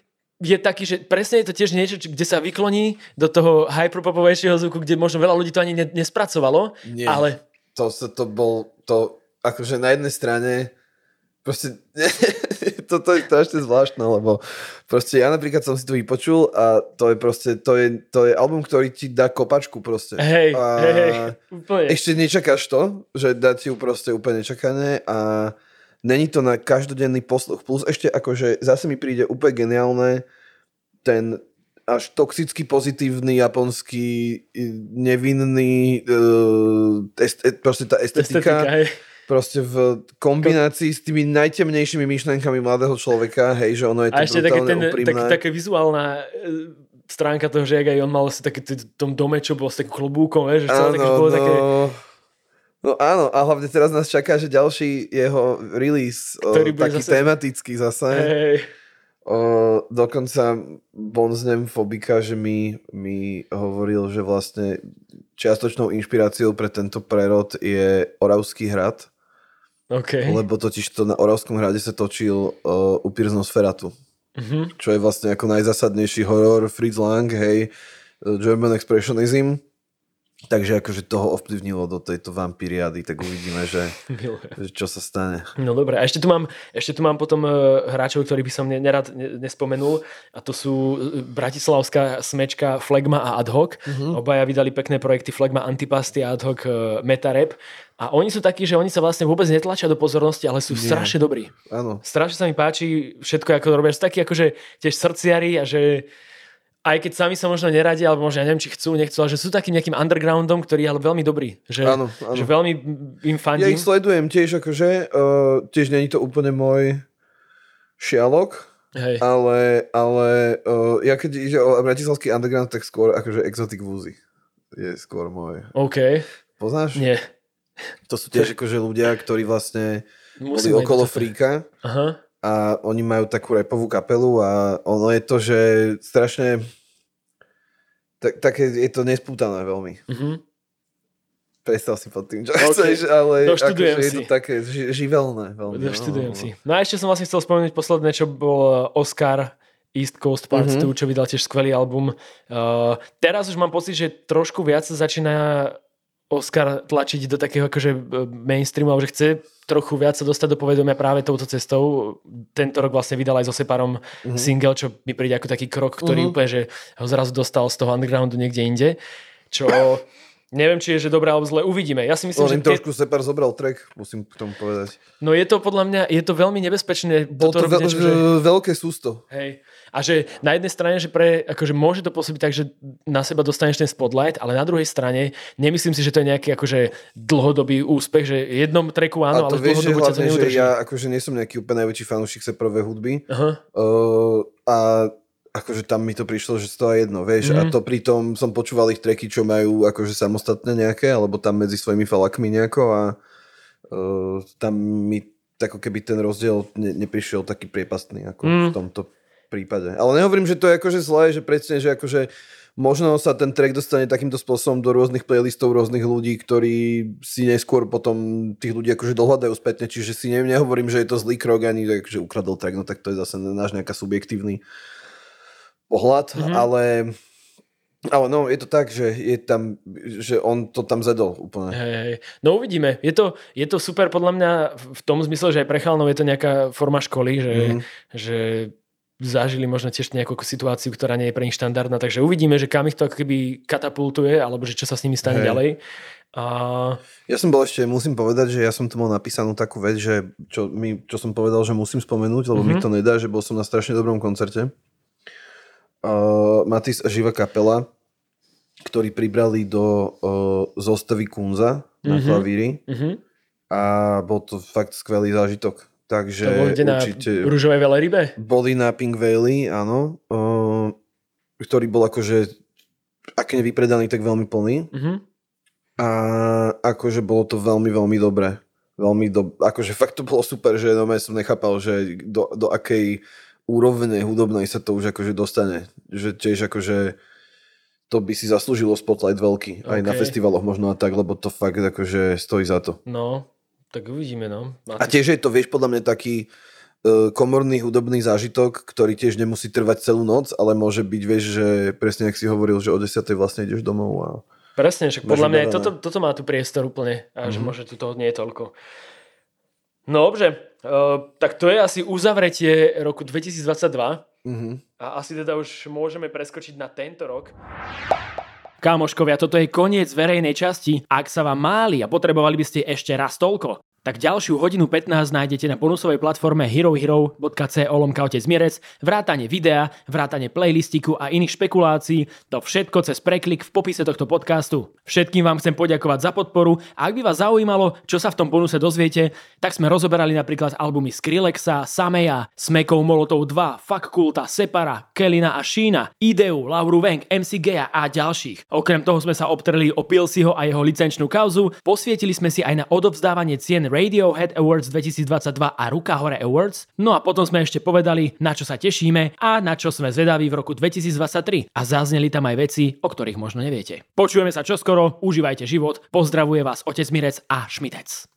je taký, že presne je to tiež niečo, kde sa vykloní do toho hyperpopovejšieho zvuku, kde možno veľa ľudí to ani ne- nespracovalo, Nie. ale To, sa, to bol, to akože na jednej strane proste, toto je strašne zvláštne, lebo proste ja napríklad som si to vypočul a to je proste, to je, to je album, ktorý ti dá kopačku proste. hej, a hej, hej, úplne. Ešte nečakáš to, že dá ti ju proste úplne nečakané a není to na každodenný posluch. Plus ešte akože zase mi príde úplne geniálne ten až toxicky pozitívny japonský nevinný uh, est, et, proste tá estetika, Estetika, hej. proste v kombinácii s tými najtemnejšími myšlenkami mladého človeka, hej, že ono je to A ešte také, ten, úprimné. tak, také vizuálna e, stránka toho, že aj on mal asi také t- tom dome, čo bol s takým klobúkom, vieš, že celé také, že bolo také... No áno, a hlavne teraz nás čaká, že ďalší jeho release, Ktorý o, taký zase- tematický zase. Hej, O, dokonca bonznem Fobika, že mi, mi hovoril, že vlastne čiastočnou inšpiráciou pre tento prerod je Oravský hrad, OK. lebo totiž to na Oravskom hrade sa točil uh, Upír z Nosferatu, Mhm. čo je vlastne ako najzasadnejší horor Fritz Lang, hej, German Expressionism. Takže akože toho ovplyvnilo do tejto vampíriady, tak uvidíme, že, že čo sa stane. No dobré, a ešte tu mám, ešte tu mám potom uh, hráčov, ktorých by som ne, nerad ne, nespomenul a to sú eh, bratislavská smečka Flegma a Ad hoc. Uh-huh. Obaja vydali pekné projekty Flegma Antipasty a Ad hoc uh, Metarep a oni sú takí, že oni sa vlastne vôbec netlačia do pozornosti, ale sú Nie. strašne dobrí. Áno. Strašne sa mi páči všetko, ako robia. Sú takí akože tiež srdciari a že aj keď sami sa možno neradi, alebo možno ja neviem, či chcú, nechcú, ale že sú takým nejakým undergroundom, ktorý je ale veľmi dobrý. Že, Áno, áno. že veľmi im Ja fandím. ich sledujem tiež akože, uh, tiež není to úplne môj šialok, Hej. ale, ale uh, ja keď ide o bratislavský underground, tak skôr akože Exotic Woozy je skôr môj. OK. Poznáš? Nie. To sú tiež akože ľudia, ktorí vlastne boli Musím nájsť okolo toto. Fríka Aha. A oni majú takú repovú kapelu a ono je to, že strašne tak, také je to nespútané veľmi. Mhm. Predstav si pod tým, čo OK. chceš, ale Doštudujem akože je to také ži- živelné veľmi. Doštudujem no. si. No a ešte som vlastne chcel spomenúť posledné, čo bol Oscar East Coast Parts Mhm. 2, čo vydal tiež skvelý album. Uh, teraz už mám pocit, že trošku viac začína Oscar tlačiť do takého akože e, mainstreamu, že chce trochu viac sa dostať do povedomia práve touto cestou. Tento rok vlastne vydal aj so Separom Mhm. single, čo mi príde ako taký krok, ktorý Mhm. úplne, že ho zrazu dostal z toho undergroundu niekde inde. Čo neviem, či je že dobré alebo zle, uvidíme. Ja si myslím, On že im tie- trošku Separ zobral track, musím k tomu povedať. No je to podľa mňa, je to veľmi nebezpečné. Bol to robiť veľ, že, veľké sústo. hej. A že na jednej strane, že pre, akože môže to pôsobiť tak, že na seba dostaneš ten spotlight, ale na druhej strane nemyslím si, že to je nejaký akože dlhodobý úspech, že jednom treku áno, a to ale vieš, dlhodobo ťa to neudrží. ja akože nie som nejaký úplne najväčší fanúšik Separovej hudby Aha. uh, a akože tam mi to prišlo, že toho je jedno, vieš, Mhm. a to pritom som počúval ich tracky, čo majú akože samostatné nejaké, alebo tam medzi svojimi falakmi nejako a uh, tam mi ako keby ten rozdiel ne, neprišiel taký priepastný ako Mm. v tomto prípade. Ale nehovorím, že to je akože zlé, že presne, že akože možno sa ten track dostane takýmto spôsobom do rôznych playlistov rôznych ľudí, ktorí si neskôr potom tých ľudí akože dohľadajú spätne, čiže si ne, nehovorím, že je to zlý krok ani že ukradol track, no tak to je zase náš nejaká subjektívny pohľad, Mhm. mm-hmm. ale ale no, je to tak, že je tam, že on to tam zedol úplne. Hej, hej. No uvidíme. Je to, je to super podľa mňa v tom zmysle, že aj pre chalanov je to nejaká forma školy, že, Mhm. že zažili možno tiež nejakú situáciu, ktorá nie je pre nich štandardná, takže uvidíme, že kam ich to ako keby katapultuje, alebo že čo sa s nimi stane Hej. ďalej. A... Ja som bol ešte, musím povedať, že ja som tu mal napísanú takú vec, že čo, mi, čo som povedal, že musím spomenúť, lebo mm-hmm. mi mhm. to nedá, že bol som na strašne dobrom koncerte. Uh, Matis a Živa kapela, ktorí pribrali do uh, zostavy Kunza mm-hmm. na mhm. klavíri mm-hmm. a bol to fakt skvelý zážitok. Takže to určite... na Rúžovej velerybe? Boli na Pink Valley, áno. Uh, ktorý bol akože ak nevypredaný, tak veľmi plný. Mm-hmm. A akože bolo to veľmi, veľmi dobré. Veľmi do, akože fakt to bolo super, že no som nechápal, že do, do akej úrovne hudobnej sa to už akože dostane. Že tiež akože to by si zaslúžilo spotlight veľký. Aj okay. na festivaloch možno a tak, lebo to fakt akože stojí za to. No, tak uvidíme, no. A tiež je to, vieš, podľa mňa taký uh, komorný hudobný zážitok, ktorý tiež nemusí trvať celú noc, ale môže byť, vieš, že presne ak si hovoril, že o 10. vlastne ideš domov a... Presne, však podľa mňa toto, toto má tu priestor úplne a mm-hmm. že mhm. môže tu toho nie je toľko. No dobre, uh, tak to je asi uzavretie roku 2022 mm-hmm. a asi teda už môžeme preskočiť na tento rok. Kámoškovia, toto je koniec verejnej časti. Ak sa vám máli a potrebovali by ste ešte raz toľko, tak ďalšiu hodinu 15 nájdete na bonusovej platforme herohero.co lomka otec Mierec, vrátane videa, vrátane playlistiku a iných špekulácií, to všetko cez preklik v popise tohto podcastu. Všetkým vám chcem poďakovať za podporu a ak by vás zaujímalo, čo sa v tom bonuse dozviete, tak sme rozoberali napríklad albumy Skrillexa, Sameja, Smekov Molotov 2, Kulta, Separa, Kelina a Sheena, Ideu, Lauru Weng, MC Gea a ďalších. Okrem toho sme sa obtreli o Pilsiho a jeho licenčnú kauzu, posvietili sme si aj na odovzdávanie cien Radiohead Awards 2022 a Ruka Hore Awards. No a potom sme ešte povedali, na čo sa tešíme a na čo sme zvedaví v roku 2023. A zazneli tam aj veci, o ktorých možno neviete. Počujeme sa čoskoro, užívajte život, pozdravuje vás otec Mirec a Šmitec.